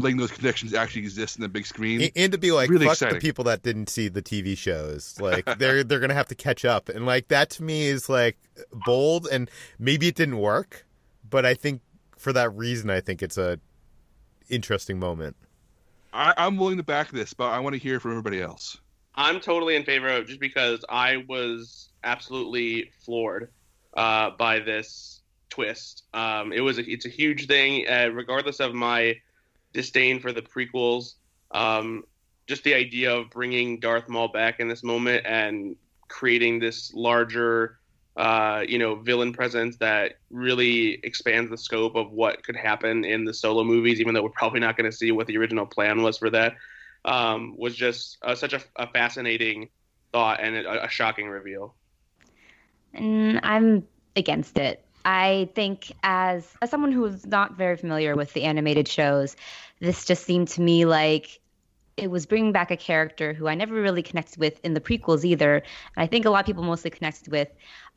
letting those connections actually exist in the big screen. And, and to be like, Really fuck exciting. the people that didn't see the TV shows. Like [laughs] they're they're gonna have to catch up, and like that to me is like bold, and maybe it didn't work, but I think for that reason, I think it's a interesting moment. I, I'm willing to back this, but I want to hear from everybody else. I'm totally in favor of just because I was absolutely floored uh, by this twist. Um, it was a, it's a huge thing, uh, regardless of my disdain for the prequels. Um, just the idea of bringing Darth Maul back in this moment and creating this larger, uh, you know, villain presence that really expands the scope of what could happen in the solo movies, even though we're probably not going to see what the original plan was for that um, was just uh, such a, a fascinating thought and a, a shocking reveal. And I'm against it. I think as as someone who is not very familiar with the animated shows, this just seemed to me like it was bringing back a character who I never really connected with in the prequels either. And I think a lot of people mostly connected with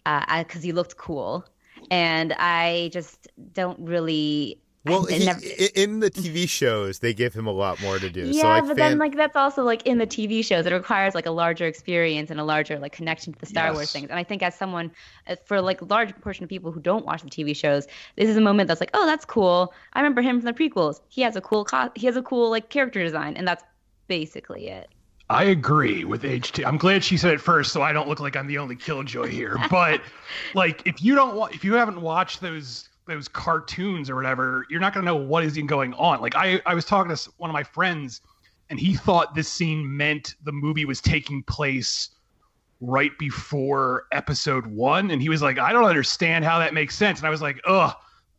uh, because he looked cool, and I just don't really. Well, he, never- in the TV shows, they give him a lot more to do. yeah, so, like, but fan- then like that's also like in the TV shows, it requires like a larger experience and a larger like connection to the Star Wars things. And I think as someone, uh, for like a large portion of people who don't watch the TV shows, this is a moment that's like, oh, that's cool. I remember him from the prequels. He has a cool co- he has a cool like character design, and that's basically it. I agree with HT. I'm glad she said it first, so I don't look like I'm the only killjoy here. [laughs] But like, if you don't wa- if you haven't watched those those cartoons or whatever, you're not gonna know what is going on. Like, I I was talking to one of my friends, and he thought this scene meant the movie was taking place right before episode one, and he was like, I don't understand how that makes sense. And I was like, ugh.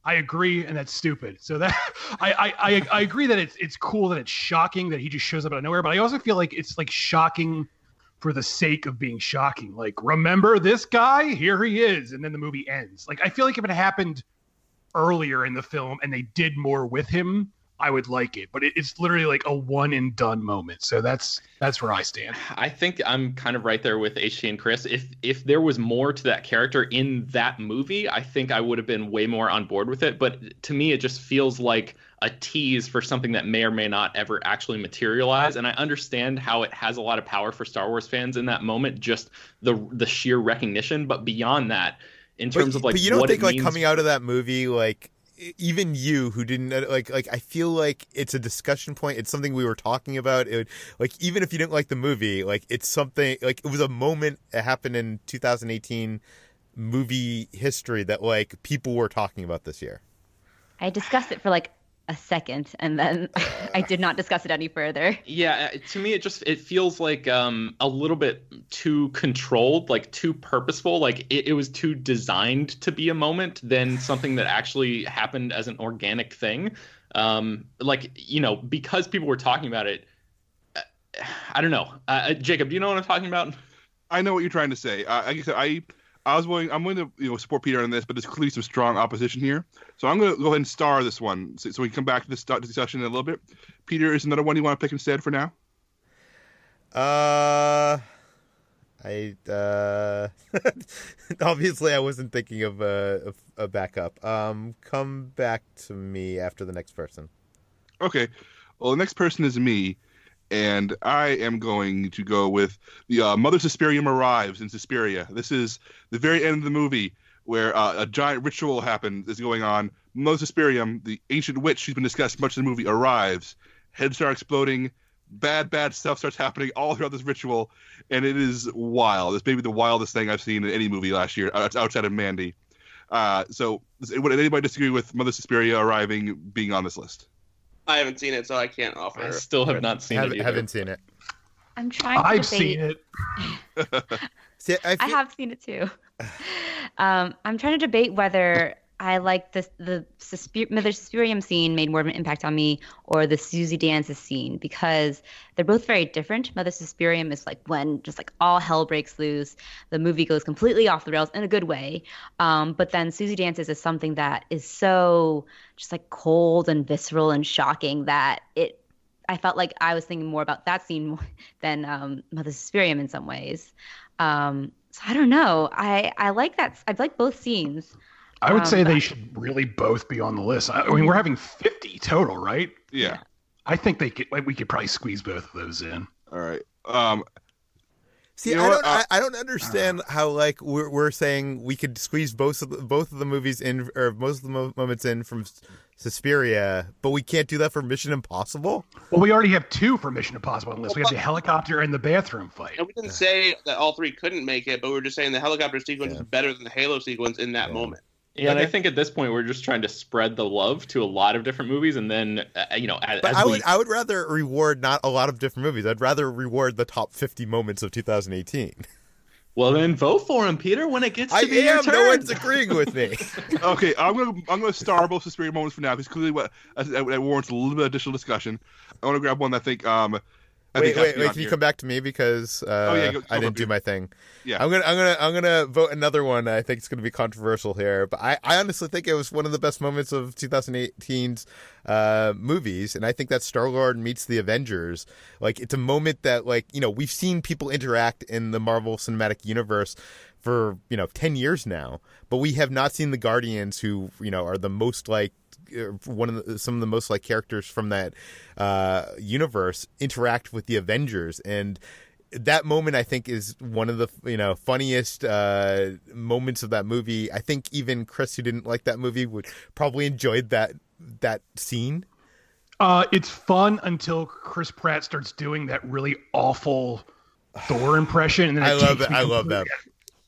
I agree, and that's stupid. So that [laughs] I, I, I, I agree that it's it's cool that it's shocking that he just shows up out of nowhere, but I also feel like it's like shocking for the sake of being shocking. Like, remember this guy? Here he is, and then the movie ends. Like, I feel like if it happened earlier in the film and they did more with him, I would like it. But it, it's literally like a one and done moment. So that's that's where I stand. I think I'm kind of right there with HT and Chris. If if there was more to that character in that movie, I think I would have been way more on board with it. But to me, it just feels like a tease for something that may or may not ever actually materialize. And I understand how it has a lot of power for Star Wars fans in that moment, just the the sheer recognition. But beyond that, in but, terms of like but you don't what think like means coming out of that movie, like even you who didn't uh, like like I feel like it's a discussion point. It's something we were talking about. It would, like even if you didn't like the movie, like it's something like it was a moment that happened in 2018 movie history that like people were talking about this year. I discussed it for like a second, and then [laughs] I did not discuss it any further. Yeah, uh, to me it just it feels like um a little bit too controlled, like too purposeful, like it, it was too designed to be a moment than something that actually happened as an organic thing. Um like, you know, because people were talking about it uh, I don't know. Uh, uh, Jacob, do you know what I'm talking about? I know what you're trying to say. Uh, like I said, I I was willing. I'm going to you know support Peter on this, but there's clearly some strong opposition here. So I'm going to go ahead and star this one, so, so we can come back to this discussion in a little bit. Peter, is another one you want to pick instead for now? Uh, I uh, [laughs] obviously I wasn't thinking of a, a backup. Um, come back to me after the next person. Okay. Well, the next person is me, and I am going to go with the uh, Mother Suspirium arrives in Suspiria. This is the very end of the movie where uh, a giant ritual happens is going on. Mother Suspirium, the ancient witch she's been discussed much in the movie, arrives. Heads start exploding. Bad, bad stuff starts happening all throughout this ritual, and it is wild. It's maybe the wildest thing I've seen in any movie last year, outside of Mandy. Uh, so, would anybody disagree with Mother Suspiria arriving being on this list? I haven't seen it, so I can't offer. I still have not seen Have, it either. haven't seen it. I'm trying to I've debate. seen it. [laughs] See, I, I have seen it too. [laughs] Um, I'm trying to debate whether I like the the Suspir- Mother Suspirium scene made more of an impact on me, or the Susie dances scene because they're both very different. Mother Suspirium is like when just like all hell breaks loose, the movie goes completely off the rails in a good way. Um, but then Susie dances is something that is so just like cold and visceral and shocking that it. I felt like I was thinking more about that scene [laughs] than um, Mother Suspirium in some ways. Um, so I don't know. I I like that. I like both scenes. I would Um, say they should really both be on the list. I, I mean, we're having 50 total, right? Yeah. I think they could. Like, we could probably squeeze both of those in. All right. Um, See, You know I don't, I, I don't understand how like we're, we're saying we could squeeze both of the, both of the movies in or most of the mo- moments in from Suspiria, but we can't do that for Mission Impossible. Well, we already have two for Mission Impossible on the list. We have the helicopter and the bathroom fight. And we didn't say that all three couldn't make it, but we are just saying the helicopter sequence Yeah. is better than the Halo sequence in that Yeah. moment. Yeah, and I think at this point we're just trying to spread the love to a lot of different movies, and then uh, you know, as, But as I we would I would rather reward not a lot of different movies. I'd rather reward the top 50 moments of 2018. well then vote for him, Peter, when it gets to I be your am. turn. No one's agreeing with me. [laughs] okay, I'm gonna I'm gonna star both Suspiria moments for now because clearly what that, that warrants a little bit of additional discussion. I want to grab one that I think um. I wait, wait, wait. Can you come back to me because uh, Oh, yeah, go- I didn't do my thing. Yeah. I'm gonna, I'm gonna, I'm gonna vote another one. I think it's gonna be controversial here, but I, I honestly think it was one of the best moments of 2018's uh, movies, and I think that Star Lord meets the Avengers. Like, it's a moment that, like, you know, we've seen people interact in the Marvel Cinematic Universe for you know 10 years now, but we have not seen the Guardians, who you know are the most like uh, one of the, some of the most like characters from that uh, universe interact with the Avengers, and that moment I think is one of the you know funniest uh, moments of that movie. I think even Chris, who didn't like that movie, would probably enjoyed that that scene. Uh, it's fun until Chris Pratt starts doing that really awful Thor [sighs] impression, and then I love it. I love that.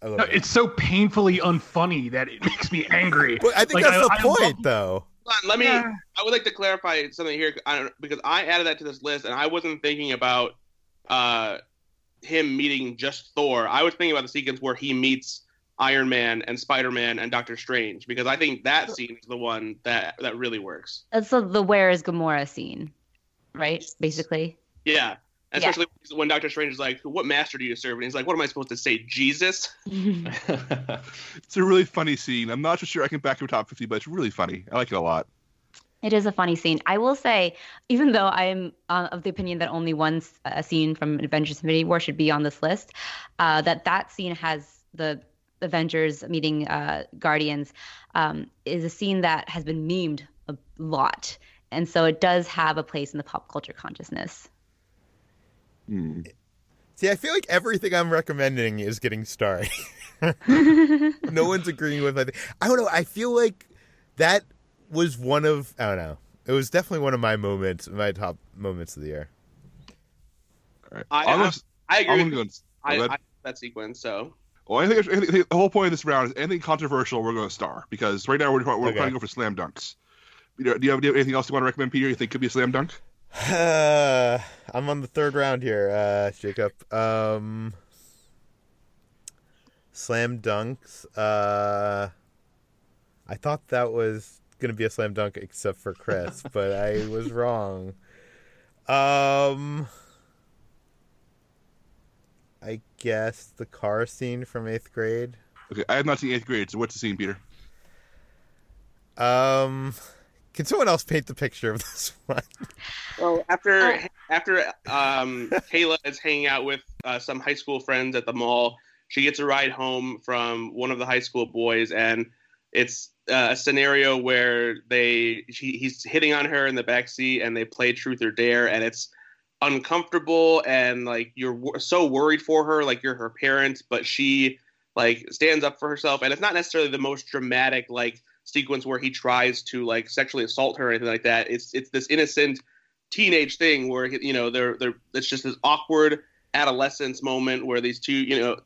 I love No, it. it's so painfully unfunny that it [laughs] makes me angry. But I think Like, that's I- the I love- point, though. Hold on, let me. Yeah. I would like to clarify something here I don't, because I added that to this list, and I wasn't thinking about uh, him meeting just Thor. I was thinking about the sequence where he meets Iron Man and Spider Man and Doctor Strange because I think that scene is the one that that really works. That's the, the Where is Gamora scene, right? Basically. Yeah. Yeah. Especially when Doctor Strange is like, "What master do you serve?" and he's like, "What am I supposed to say, Jesus?" [laughs] [laughs] It's a really funny scene. I'm not so sure I can back your top 50, but it's really funny. I like it a lot. It is a funny scene. I will say, even though I'm uh, of the opinion that only one s- a scene from Avengers: Infinity War should be on this list, uh, that that scene has the Avengers meeting uh, Guardians um, is a scene that has been memed a lot, and so it does have a place in the pop culture consciousness. Hmm. See, I feel like everything I'm recommending is getting starry. [laughs] no one's agreeing with my thing. I don't know. I feel like that was one of I don't know. It was definitely one of my moments, my top moments of the year. All right. I- I'm I- gonna- I agree. I'm with going I, to. I, that sequence. So Well, I think, I think the whole point of this round is anything controversial we're going to star because right now we're, we're Okay. trying to go for slam dunks. Peter, do you, have, do you have anything else you want to recommend, Peter? You think could be a slam dunk? Uh, [sighs] I'm on the third round here, uh, Jacob. Um, slam dunks. Uh, I thought that was gonna be a slam dunk, except for Chris, [laughs] but I was wrong. Um, I guess the car scene from eighth grade. Okay, I have not seen eighth grade, so what's the scene, Peter? Um, can someone else paint the picture of [laughs] this one? Well, after Oh. after um, Kayla is hanging out with uh, some high school friends at the mall, she gets a ride home from one of the high school boys, and it's uh, a scenario where they she, he's hitting on her in the back seat, and they play truth or dare, and it's uncomfortable, and like you're wor- so worried for her, like you're her parent, but she like stands up for herself, and it's not necessarily the most dramatic like sequence where he tries to like sexually assault her or anything like that. It's it's this innocent teenage thing where you know they're they're it's just this awkward adolescence moment where these two you know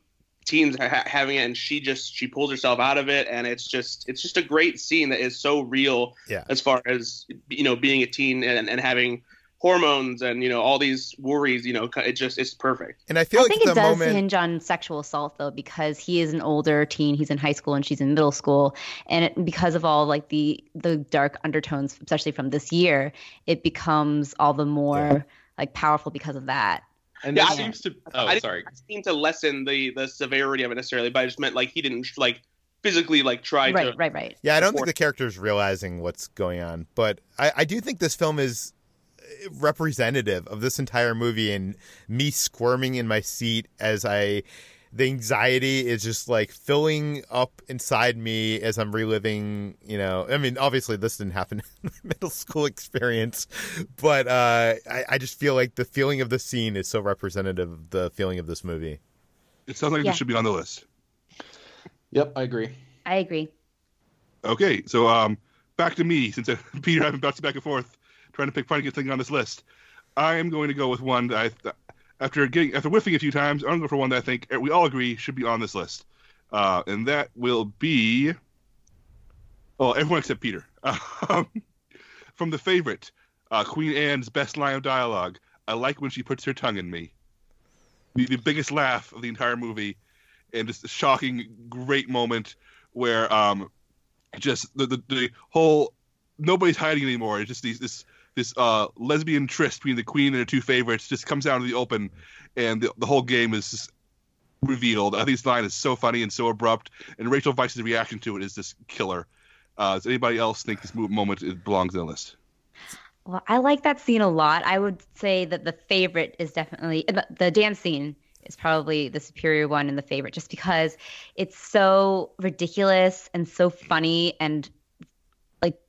teens are ha- having it and she just she pulls herself out of it and it's just it's just a great scene that is so real Yeah. as far as you know being a teen and, and having hormones and you know all these worries. You know, it just it's perfect. And I feel I like think the it does moment. hinge on sexual assault though, because he is an older teen. He's in high school and she's in middle school, and it, because of all like the the dark undertones, especially from this year, it becomes all the more like powerful because of that. And Yeah, that seems to. I Oh, didn't sorry. seem to lessen the the severity of it necessarily, but I just meant like he didn't like physically like try Right, to. right, right. Yeah, I don't think Or- the character's realizing what's going on, but I, I do think this film is representative of this entire movie and me squirming in my seat as I. The anxiety is just like filling up inside me as I'm reliving, you know. I mean, obviously, this didn't happen [laughs] in my middle school experience, but uh, I, I just feel like the feeling of the scene is so representative of the feeling of this movie. It sounds like Yeah. this should be on the list. Yep, I agree. I agree. Okay, so um, back to me since uh, [laughs] Peter I have been bouncing back and forth trying to pick to get things on this list. I am going to go with one that I, after getting after whiffing a few times, I'm going to go for one that I think we all agree should be on this list, uh, and that will be, well, everyone except Peter. [laughs] Um, from the favorite, uh, Queen Anne's best line of dialogue. I like when she puts her tongue in me. The, the biggest laugh of the entire movie, and just a shocking, great moment where um, just the, the the whole nobody's hiding anymore. It's just these this this uh lesbian tryst between the queen and her two favorites just comes out in the open, and the, the whole game is revealed. I think this line is so funny and so abrupt, and Rachel Weisz's reaction to it is just killer. Uh, does anybody else think this moment belongs in the list? Well, I like that scene a lot. I would say that the favorite is definitely the, the dance scene is probably the superior one and the favorite just because it's so ridiculous and so funny and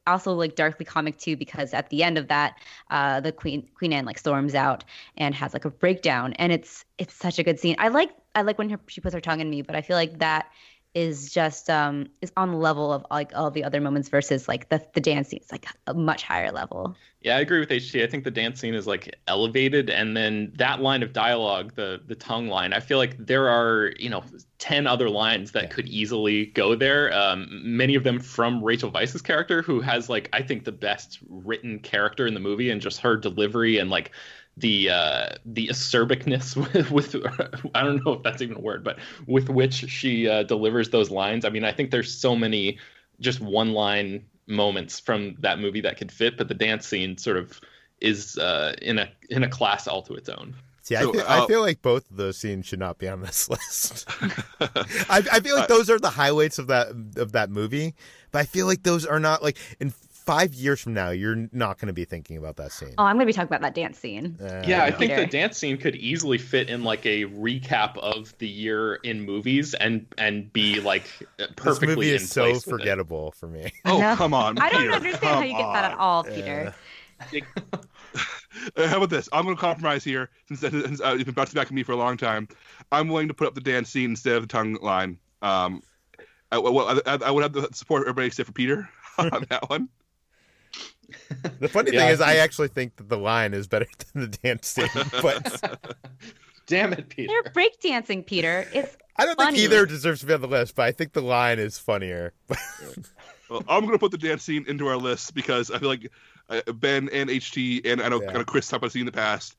also like darkly comic too because at the end of that uh the queen queen anne like storms out and has like a breakdown. And it's it's such a good scene. I like i like when her, she puts her tongue in me but i feel like that is just um is on the level of like all the other moments versus like the the dance scene. It's like a much higher level. Yeah, I agree with HT. I think the dance scene is like elevated, and then that line of dialogue, the the tongue line. I feel like there are you know ten other lines that Yeah. could easily go there. Um, many of them from Rachel Weisz's character, who has like I think the best written character in the movie, and just her delivery and like the uh the acerbicness [laughs] with, with I don't know if that's even a word, but with which she uh, delivers those lines. I mean, I think there's so many just one line moments from that movie that could fit, but the dance scene sort of is uh, in a in a class all to its own. See, So, I, feel, uh, I feel like both of those scenes should not be on this [laughs] list. [laughs] I, I feel like those are the highlights of that of that movie, but I feel like those are not like in five years from now, you're not going to be thinking about that scene. Oh, I'm gonna be talking about that dance scene. Uh, Yeah, I yeah. think the dance scene could easily fit in like a recap of the year in movies and and be like this perfectly movie in is so place with it. forgettable for me. [laughs] Oh, No. come on. I don't Peter, understand how you get that at all, Peter. [laughs] Uh, how about this? I'm going to compromise here since, since uh, you've been bouncing back at me for a long time. I'm willing to put up the dance scene instead of the tongue line. Um, I, well, I, I would have the support of everybody except for Peter [laughs] on that one. The funny Yeah, thing is, I actually think that the line is better [laughs] than the dance scene, but [laughs] Damn it, Peter. They're breakdancing, Peter. It's I don't Funny. think either deserves to be on the list. But I think the line is funnier. [laughs] Well, I'm going to put the dance scene into our list because I feel like uh, Ben and HT and I know Yeah. kind of Chris talked about the scene in the past.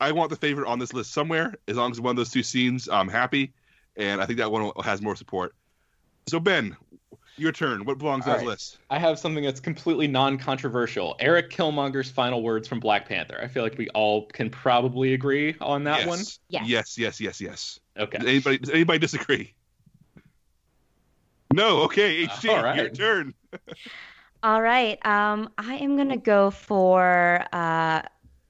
I want the favorite on this list somewhere. As long as one of those two scenes, I'm happy, and I think that one has more support. So Ben, your turn. What belongs on All this right. list? I have something that's completely non-controversial. Eric Killmonger's final words from Black Panther. I feel like we all can probably agree on that yes. one. Yes. Yes, yes, yes, yes. Okay. Does anybody does anybody disagree? No. Okay, HT, All right. your turn. [laughs] all right. Um, I am gonna go for uh,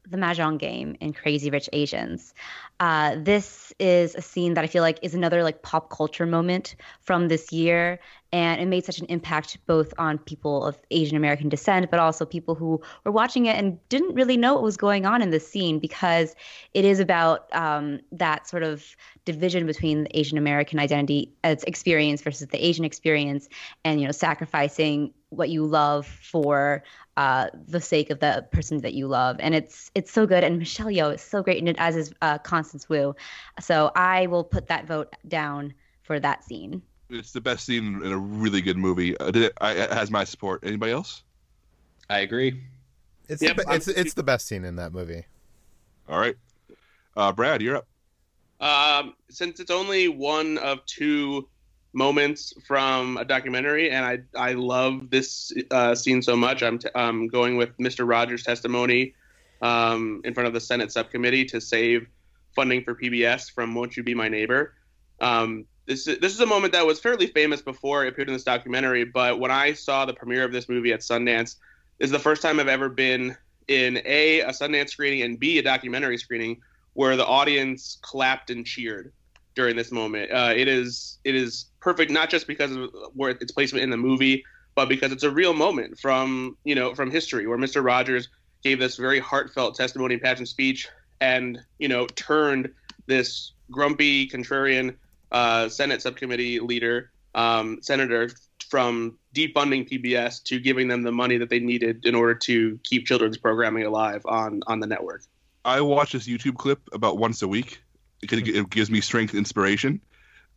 the mahjong game in Crazy Rich Asians. Uh, this is a scene that I feel like is another like pop culture moment from this year, and it made such an impact both on people of Asian American descent, but also people who were watching it and didn't really know what was going on in the scene because it is about um, that sort of division between the Asian American identity as experience versus the Asian experience, and you know sacrificing what you love for uh, the sake of the person that you love, and it's it's so good. And Michelle Yeoh is so great in it, as is uh, Constance Wu. So I will put that vote down for that scene. It's the best scene in a really good movie. Uh, did it, I, it has my support. Anybody else? I agree. It's Yep, the, it's it's the best scene in that movie. All right, uh, Brad, you're up. Um, since it's only one of two moments from a documentary, and I I love this uh, scene so much, I'm t- um, going with Mr. Rogers' testimony um, in front of the Senate subcommittee to save funding for PBS from "Won't You Be My Neighbor." Um, this is, this is a moment that was fairly famous before it appeared in this documentary, but when I saw the premiere of this movie at Sundance, this is the first time I've ever been in a a Sundance screening and b a documentary screening where the audience clapped and cheered during this moment. Uh, it is it is perfect not just because of where its placement in the movie, but because it's a real moment from you know from history where Mr. Rogers gave this very heartfelt testimony and passion speech, and you know turned this grumpy contrarian uh, Senate subcommittee leader um, senator from defunding PBS to giving them the money that they needed in order to keep children's programming alive on on the network. I watch this YouTube clip about once a week because it, it gives me strength and inspiration.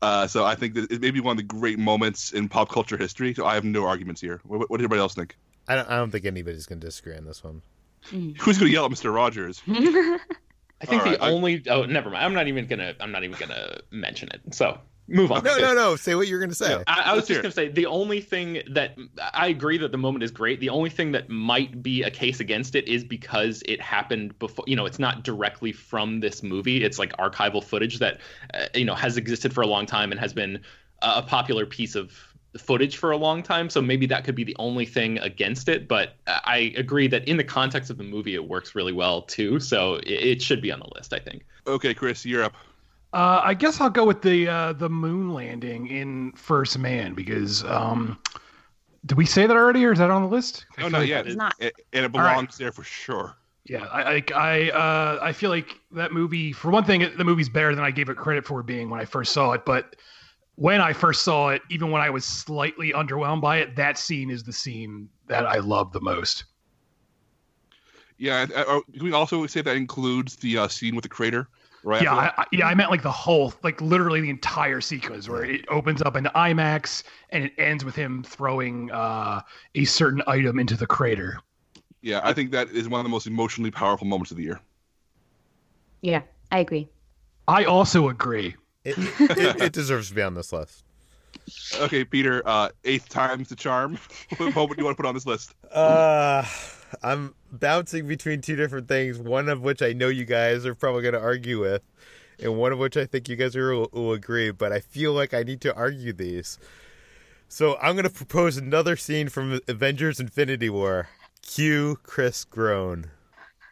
Uh, so I think that it may be one of the great moments in pop culture history. So I have no arguments here. What, what does everybody else think? I don't I don't think anybody's going to disagree on this one. Who's going to yell at Mr. Rogers? [laughs] I think All right, the I- only oh never mind. I'm not even gonna I'm not even gonna mention it. So move on. No, no, no. Say what you're going to say. Yeah. I, I was Let's hear just gonna say the only thing that I agree that the moment is great. The only thing that might be a case against it is because it happened before. You know, it's not directly from this movie. It's like archival footage that uh, you know has existed for a long time and has been a a popular piece of footage for a long time. So maybe that could be the only thing against it. But I agree that in the context of the movie, it works really well too. So it, it should be on the list. I think. Okay, Chris, you're up. Uh, I guess I'll go with the uh, the moon landing in First Man because um, did we say that already, or is that on the list? I No, feel not like- yet. It's not. A- And it All right. belongs there for sure. Yeah, I I I, uh, I feel like that movie. For one thing, the movie's better than I gave it credit for being when I first saw it. But when I first saw it, even when I was slightly underwhelmed by it, that scene is the scene that I love the most. Yeah, and, can we also say that includes the uh, scene with the crater? Right. Yeah, I. I, yeah, I meant like the whole, like literally the entire sequence where it opens up in IMAX and it ends with him throwing uh, a certain item into the crater. yeah. I think that is one of the most emotionally powerful moments of the year. yeah, I agree. I also agree. It, it, it deserves to be on this list. Okay, Peter. Uh, eighth time's the charm. [laughs] what moment do you want to put on this list? Uh, I'm bouncing between two different things. One of which I know you guys are probably going to argue with, and one of which I think you guys will, will agree. But I feel like I need to argue these. So I'm going to propose another scene from Avengers: Infinity War. Cue Chris groan.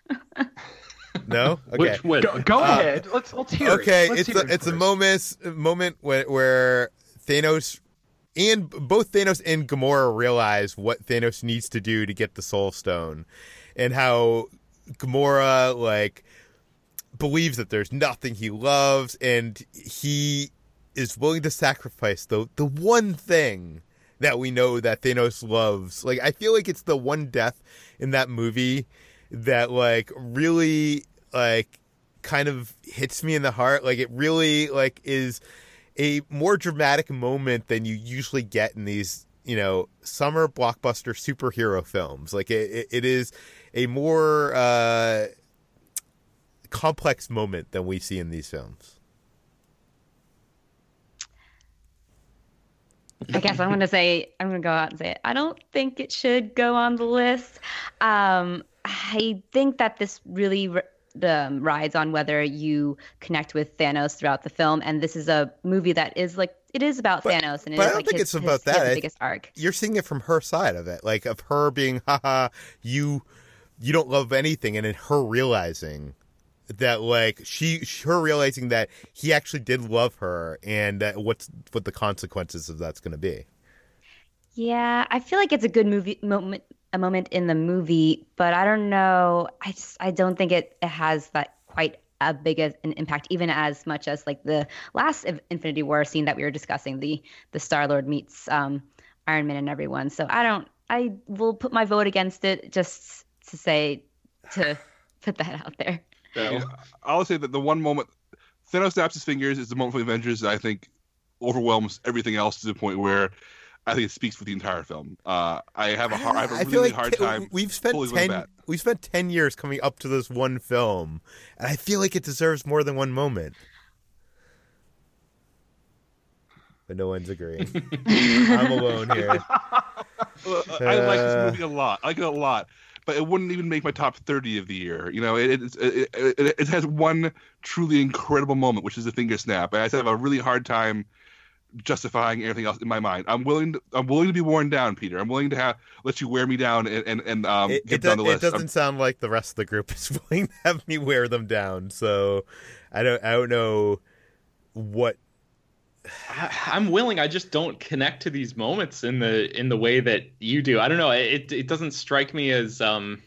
[laughs] No. Okay. Which would Go, go Uh, ahead. Let's let's hear it. okay, Let's it's hear a it it's a moment moment where, where Thanos and both Thanos and Gamora realize what Thanos needs to do to get the Soul Stone, and how Gamora like believes that there's nothing he loves, and he is willing to sacrifice the the one thing that we know that Thanos loves. Like I feel like it's the one death in that movie that like really like kind of hits me in the heart. Like it really like is a more dramatic moment than you usually get in these, you know, summer blockbuster superhero films. Like it, it, is a more uh, complex moment than we see in these films. I guess I'm gonna say I'm gonna go out and say it. I don't think it should go on the list. Um, I think that this really r- um, rides on whether you connect with Thanos throughout the film, and this is a movie that is like it is about But- Thanos, and but I don't like think his, it's about his- that. the I- biggest arc. You're seeing it from her side of it, like of her being, [laughs] haha, you you don't love anything, and then her realizing that like she her realizing that he actually did love her and that what's what the consequences of that's going to be Yeah, I feel like it's a good movie moment, a moment in the movie, but I don't know. I just I don't think it, it has that quite a big of an impact, even as much as like the last Infinity War scene that we were discussing, the the Star Lord meets um, Iron Man and everyone. So I don't. I will put my vote against it just to say to [sighs] put that out there. Yeah, I'll say that the one moment Thanos snaps his fingers is the moment for the Avengers that I think overwhelms everything else to the point where I think it speaks for the entire film. Uh, I have a hard, I have a I really, feel like hard t- time. we've spent pulling ten we've spent ten years coming up to this one film, and I feel like it deserves more than one moment. But no one's agreeing. [laughs] I'm alone here. I like this Uh, movie a lot. I like it a lot, but it wouldn't even make my top thirty of the year. You know, it it, it, it, it has one truly incredible moment, which is the finger snap. And I just have a really hard time justifying everything else in my mind. I'm willing. To, I'm willing to be worn down, Peter. I'm willing to have let you wear me down and and, and um It, get it, down do- the it list. I'm- doesn't sound like the rest of the group [laughs] is willing to have me wear them down. So I don't I don't know what I, I'm willing. I just don't connect to these moments in the in the way that you do. I don't know. It it doesn't strike me as um,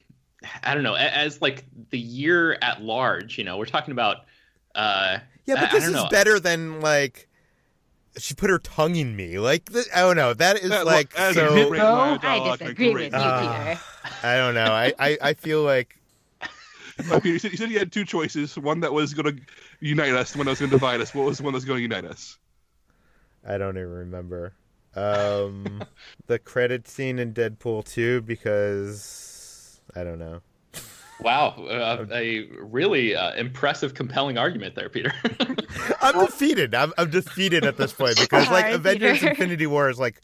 I don't know, as like the year at large. You know, we're talking about. Uh, Yeah, but I this don't is know. better than like she put her tongue in me. Like th- I don't know. That is That- like that is so. a great line of I disagree great. with you. Peter. I don't know. I, I, I feel like Uh, [laughs] Peter, you said, you said you had two choices: one that was going to unite us, one that was going to divide us. What was the one that was going to unite us? I don't even remember. Um, [laughs] the credit scene in Deadpool 2 because I don't know. Wow, uh, a really uh, impressive, compelling argument there, Peter. [laughs] I'm defeated. I'm, I'm defeated at this point because [laughs] like Sorry, Avengers Peter. Infinity War is like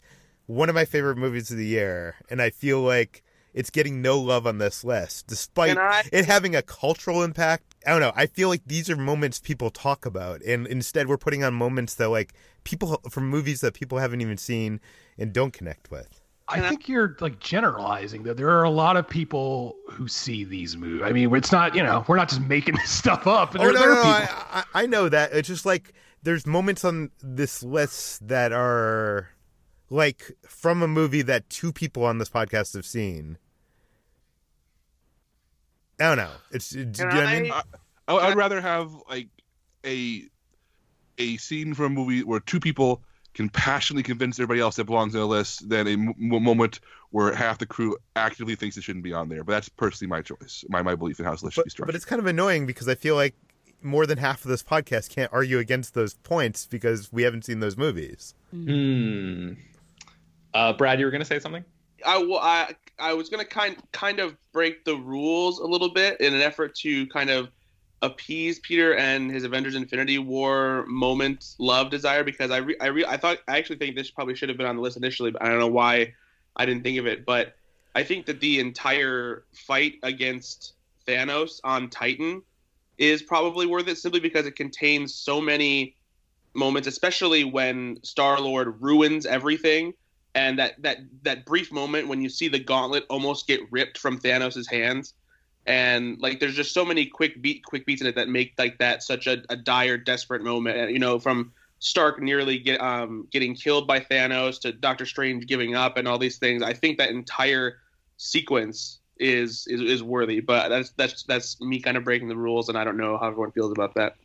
one of my favorite movies of the year and I feel like it's getting no love on this list despite I- it having a cultural impact. I don't know. I feel like these are moments people talk about and instead we're putting on moments that like people from movies that people haven't even seen and don't connect with. I think you're like generalizing that there are a lot of people who see these movies. I mean, it's not you know we're not just making [laughs] this stuff up. Oh no, there no, no. I, I I know that. It's just like there's moments on this list that are like from a movie that two people on this podcast have seen. I don't know. It's do you know what I mean? I- I, I'd rather have like a a scene from a movie where two people can passionately convince everybody else that belongs on the list than a m- moment where half the crew actively thinks it shouldn't be on there. But that's personally my choice, my my belief in how this list should be But, structured. but it's kind of annoying because I feel like more than half of this podcast can't argue against those points because we haven't seen those movies. hmm. Uh, Brad, you were going to say something? I, wa- I, I was gonna kind kind of break the rules a little bit in an effort to kind of appease Peter and his Avengers Infinity War moment love desire because I re, I re, I thought I actually think this probably should have been on the list initially, but I don't know why I didn't think of it. But I think that the entire fight against Thanos on Titan is probably worth it simply because it contains so many moments, especially when Star Lord ruins everything and that that that brief moment when you see the gauntlet almost get ripped from Thanos' hands, and like there's just so many quick beat quick beats in it that make like that such a, a dire, desperate moment. You know, from Stark nearly get um getting killed by Thanos to Doctor Strange giving up and all these things. I think that entire sequence is is, is worthy, but that's that's that's me kind of breaking the rules, and I don't know how everyone feels about that.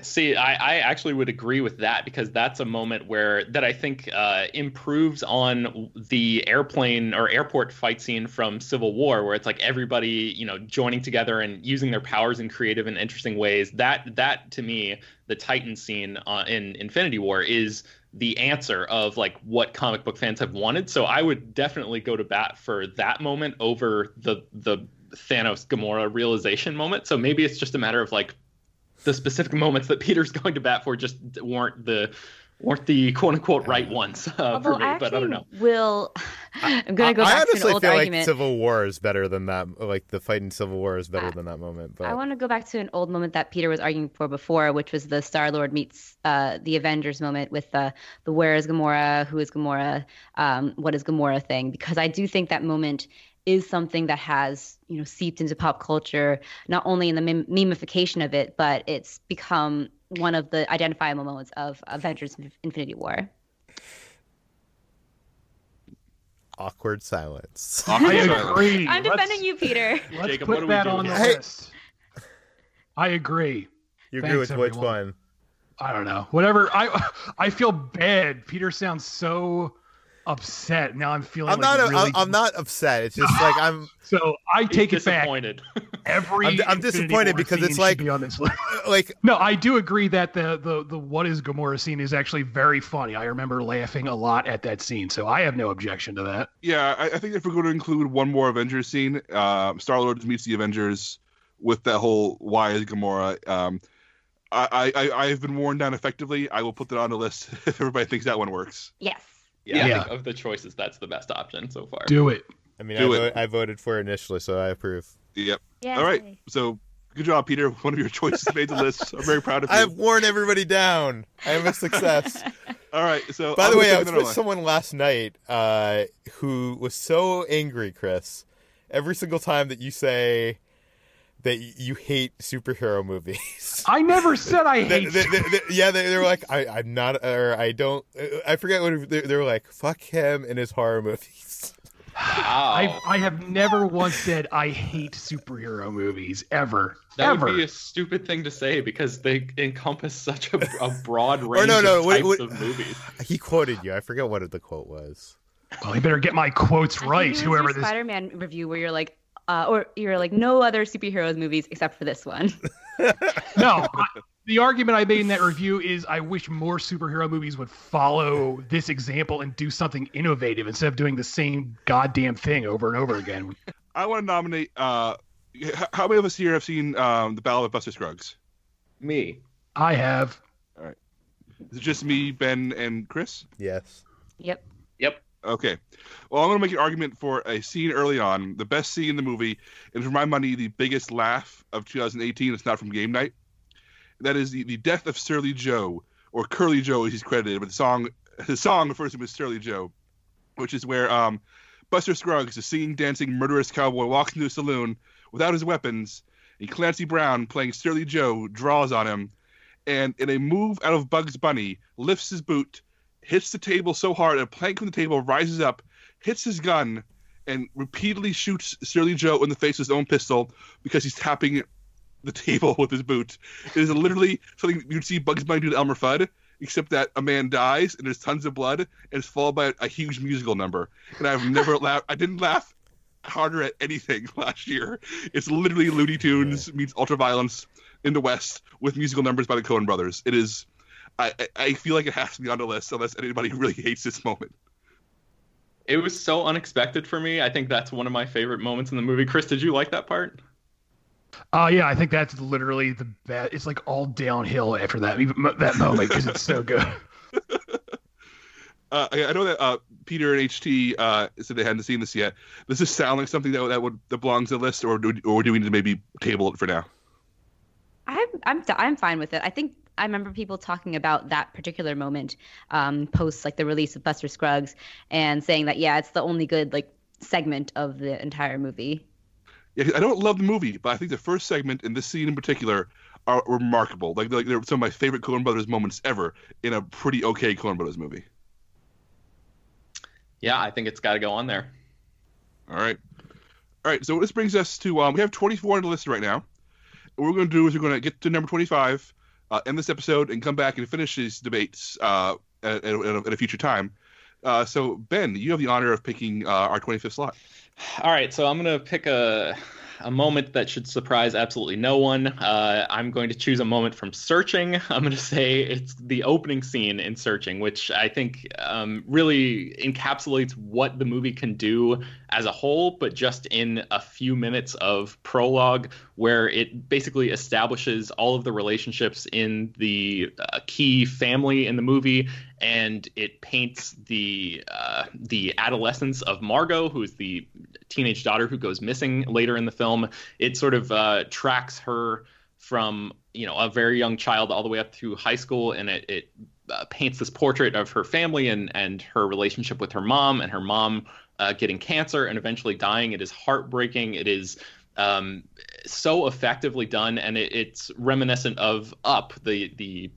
See, I, I actually would agree with that because that's a moment where that I think uh, improves on the airplane or airport fight scene from Civil War, where it's like everybody, you know, joining together and using their powers in creative and interesting ways. That that to me, the Titan scene uh, in Infinity War is the answer of like what comic book fans have wanted. So I would definitely go to bat for that moment over the the Thanos Gamora realization moment. So maybe it's just a matter of like the specific moments that Peter's [laughs] going to bat for just weren't the weren't the quote unquote right ones uh, for me. I But I don't know. will. [laughs] I'm gonna go I, I back to honestly an old feel argument. like Civil War is better than that. Like the fight in Civil War is better I- than that moment. But I want to go back to an old moment that Peter was arguing for before, which was the Star Lord meets uh, the Avengers moment with the the where is Gamora, who is Gamora, um, what is Gamora thing, because I do think that moment is something that has you know seeped into pop culture, not only in the mem- memification of it, but it's become one of the identifiable moments of Avengers Infinity War. awkward silence. I agree. I'm Let's- defending you, Peter. Let's Jacob, put do that on the list. I agree. You agree Thanks, with which one? I don't know. Whatever. I I feel bad. Peter sounds so upset. Now I'm feeling. I'm like not. Really... I'm, I'm not upset. It's just like I'm. [laughs] So I take it back. disappointed. [laughs] Every I'm, I'm disappointed War because it's like, be on this list. [laughs] like No, I do agree that the the the what is Gamora scene is actually very funny. I remember laughing a lot at that scene, so I have no objection to that. Yeah, I, I think if we're going to include one more Avengers scene, uh, Star Lord meets the Avengers with that whole "Why is Gamora?" Um, I, I I have been worn down effectively. I will put that on the list if everybody thinks that one works. Yes. Yeah, Yeah. I think of the choices, that's the best option so far. Do it. I mean, I, it. vo- I voted for initially, so I approve. Yep. Yeah. All right. So good job, Peter. One of your choices made the list. I'm very proud of [laughs] you. I've worn everybody down. I am a success. [laughs] All right. So By I'll the way, I was with one. someone last night uh, who was so angry, Chris. Every single time that you say that you hate superhero movies. [laughs] I never said I hate. they- they- they- yeah, they, they were like, I, I'm not, or I don't. Uh, I forget what they, they were like. Fuck him and his horror movies. Wow. I I have never once said I hate superhero movies ever. that ever. would be a stupid thing to say because they encompass such a, a broad [laughs] Or range no, no, of wait, types wait. of movies. [sighs] He quoted you. I forget what the quote was. Well, you better get my quotes right. Whoever your this. Spider-Man review where you're like, uh, or you're like, no other superheroes movies except for this one. [laughs] No, I, the argument I made in that review is I wish more superhero movies would follow this example and do something innovative instead of doing the same goddamn thing over and over again. I want to nominate. Uh, how many of us here have seen um, the Ballad of Buster Scruggs? Me. I have. All right. Is it just me, Ben, and Chris? Yes. Yep. Yep. Okay. Well, I'm going to make an argument for a scene early on, the best scene in the movie, and for my money, the biggest laugh of 2018. It's not from Game Night. That is the, the death of Surly Joe, or Curly Joe, as he's credited, but the song [laughs] the song refers to him as Surly Joe, which is where um, Buster Scruggs, a singing, dancing, murderous cowboy, walks into a saloon without his weapons, and Clancy Brown, playing Surly Joe, draws on him, and in a move out of Bugs Bunny, lifts his boot, hits the table so hard a plank from the table rises up, hits his gun, and repeatedly shoots Surly Joe in the face with his own pistol because he's tapping the table [laughs] with his boot. It is literally something you'd see Bugs Bunny do to Elmer Fudd, except that a man dies and there's tons of blood and it's followed by a huge musical number. And I've never laughed. I didn't laugh harder at anything [laughs] last year. It's literally Looney Tunes meets ultraviolence in the West with musical numbers by the Coen Brothers. It is. I, I- I feel like it has to be on the list unless anybody [laughs] really hates this moment. It was so unexpected for me. I think that's one of my favorite moments in the movie. Chris, did you like that part? Uh, yeah, I think that's literally the best. It's like all downhill after that that moment because it's so good. [laughs] Uh, I, I know that uh, Peter and HT uh, said they hadn't seen this yet. Does this sound like something that that would that belongs on the list, or do, or do we need to maybe table it for now? I'm I'm I'm fine with it. I think I remember people talking about that particular moment um, post like the release of Buster Scruggs and saying that yeah, it's the only good like segment of the entire movie. Yeah, I don't love the movie, but I think the first segment and this scene in particular are remarkable. Like, like they're some of my favorite Coen Brothers moments ever in a pretty okay Coen Brothers movie. Yeah, I think it's got to go on there. All right, all right. So this brings us to um, we have 24 on the list right now. What we're going to do is we're going to get to number 25, uh, end this episode, and come back and finish these debates uh, at, at, a, at a future time. Uh, so Ben, you have the honor of picking uh, our 25th slot. All right, so I'm gonna pick a a moment that should surprise absolutely no one. Uh, I'm going to choose a moment from Searching. [laughs] I'm going to say it's the opening scene in Searching, which I think um, really encapsulates what the movie can do as a whole, but just in a few minutes of prologue, where it basically establishes all of the relationships in the uh, key family in the movie, and it paints the uh, the adolescence of Margot, who is the teenage daughter who goes missing later in the film. It sort of uh, tracks her from you know a very young child all the way up through high school, and it, it uh, paints this portrait of her family and and her relationship with her mom, and her mom uh, getting cancer and eventually dying. It is heartbreaking. It is um, so effectively done, and it, it's reminiscent of Up, the the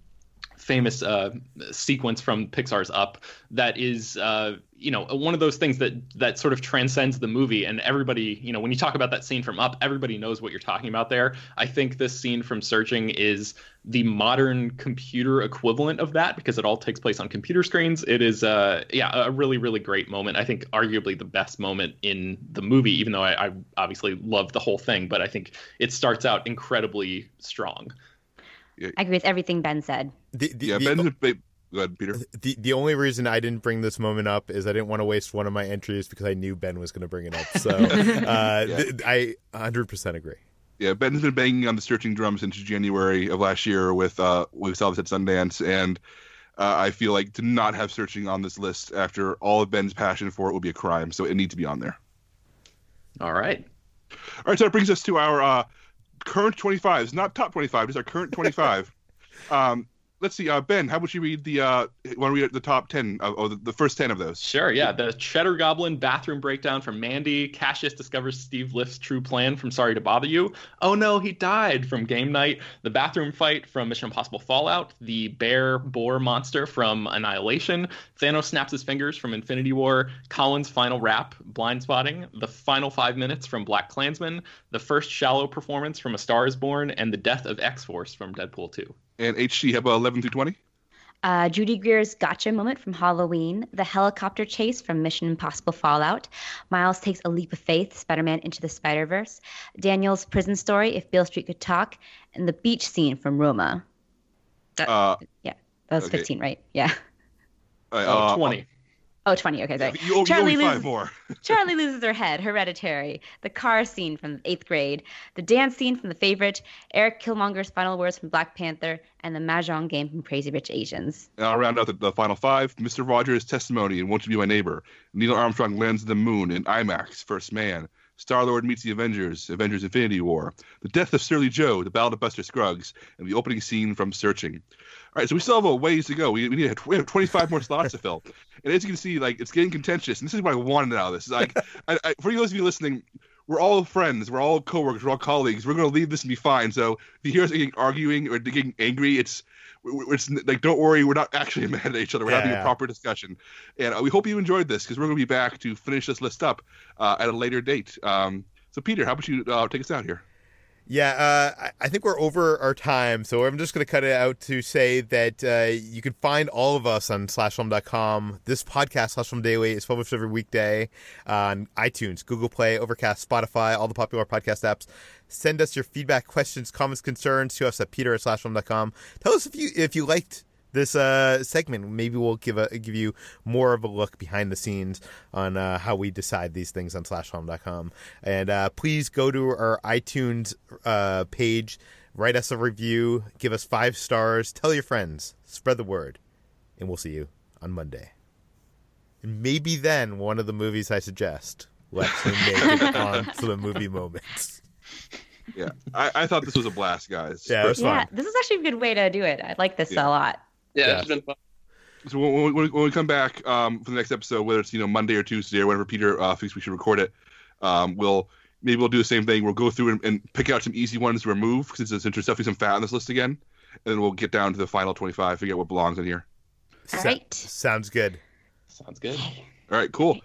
famous uh, sequence from Pixar's Up that is, uh, you know, one of those things that that sort of transcends the movie. And everybody, you know, when you talk about that scene from Up, everybody knows what you're talking about there. I think this scene from Searching is the modern computer equivalent of that because it all takes place on computer screens. It is, uh, yeah, a really, really great moment. I think arguably the best moment in the movie, even though I, I obviously love the whole thing, but I think it starts out incredibly strong. I agree with everything Ben said. The, the, Yeah, the, Ben's a big. Go ahead, Peter. [laughs] the the only reason I didn't bring this moment up is I didn't want to waste one of my entries because I knew Ben was going to bring it up. So [laughs] uh, Yeah. th- I 100% agree. Yeah, Ben's been banging on the searching drum since January of last year with uh we saw this at Sundance, and uh, I feel like to not have searching on this list after all of Ben's passion for it would be a crime. So it needs to be on there. All right. All right, so that brings us to our uh, current 25s, not top 25, just our current 25. [laughs] um, let's see, uh, Ben, how about you read the uh, read the top 10 of, or the, the first 10 of those? Sure, yeah. The Cheddar Goblin bathroom breakdown from Mandy. Cassius discovers Steve Lift's true plan from Sorry to Bother You. Oh no, he died from Game Night. The bathroom fight from Mission Impossible Fallout. The bear boar monster from Annihilation. Thanos snaps his fingers from Infinity War. Collin's final rap, Blindspotting. The final five minutes from BlacKkKlansman. The first shallow performance from A Star is Born. And the death of X Force from Deadpool 2. And HT, how about 11 through 20? Uh, Judy Greer's gotcha moment from Halloween, the helicopter chase from Mission Impossible Fallout, Miles takes a leap of faith, Spider Man into the Spider Verse, Daniel's prison story, If Beale Street Could Talk, and the beach scene from Roma. That, Uh, yeah, that was okay. 15, right? Yeah. Oh, uh, 20. Oh, 20. Okay, sorry. you, you Charlie owe five loses- more. [laughs] Charlie loses her head, hereditary. The car scene from eighth grade, the dance scene from The Favorite, Eric Killmonger's final words from Black Panther, and the Mahjong game from Crazy Rich Asians. And I'll round out the, the final five. Mr. Rogers' testimony and Won't You Be My Neighbor. Neil Armstrong lands the moon in IMAX, First Man. Star Lord meets the Avengers, Avengers Infinity War. The death of Surly Joe, the Ballad of Buster Scruggs, and the opening scene from Searching. All right, so we still have a ways to go. We, we need we have 25 more slots to fill. [laughs] And as you can see, like it's getting contentious. And this is what I wanted out of this. Like, [laughs] I, I, for those of you listening, we're all friends, we're all coworkers, we're all colleagues. We're going to leave this and be fine. So if you hear us getting arguing or getting angry, it's it's like don't worry, we're not actually [laughs] mad at each other. We're Yeah, having yeah. a proper discussion, and uh, we hope you enjoyed this because we're going to be back to finish this list up uh, at a later date. Um, so Peter, how about you uh, take us out here? Yeah, uh, I- think we're over our time, so I'm just going to cut it out to say that uh, you can find all of us on slashfilm.com. This podcast, Slash Film Daily, is published every weekday on iTunes, Google Play, Overcast, Spotify, all the popular podcast apps. Send us your feedback, questions, comments, concerns to us at peter at slashfilm.com. Tell us if you if you liked this uh, segment. Maybe we'll give a give you more of a look behind the scenes on uh, how we decide these things on slashfilm.com. And uh, please go to our iTunes uh, page, write us a review, give us five stars, tell your friends, spread the word, and we'll see you on Monday. And maybe then one of the movies I suggest will actually make it [laughs] on to the movie moments. Yeah, I, I thought this was a blast, guys. Yeah, it was Yeah, this is actually a good way to do it. I like this Yeah. a lot. Yeah, Yeah. it's been fun. So when, when, we- when we come back um, for the next episode, whether it's you know Monday or Tuesday or whenever Peter uh, thinks we should record it, um, we'll maybe we'll do the same thing. We'll go through and, and pick out some easy ones to remove since there's there's definitely some fat on this list again, and then we'll get down to the final 25, figure out what belongs in here. All Sa- right. Sounds good. Sounds good. All right, cool.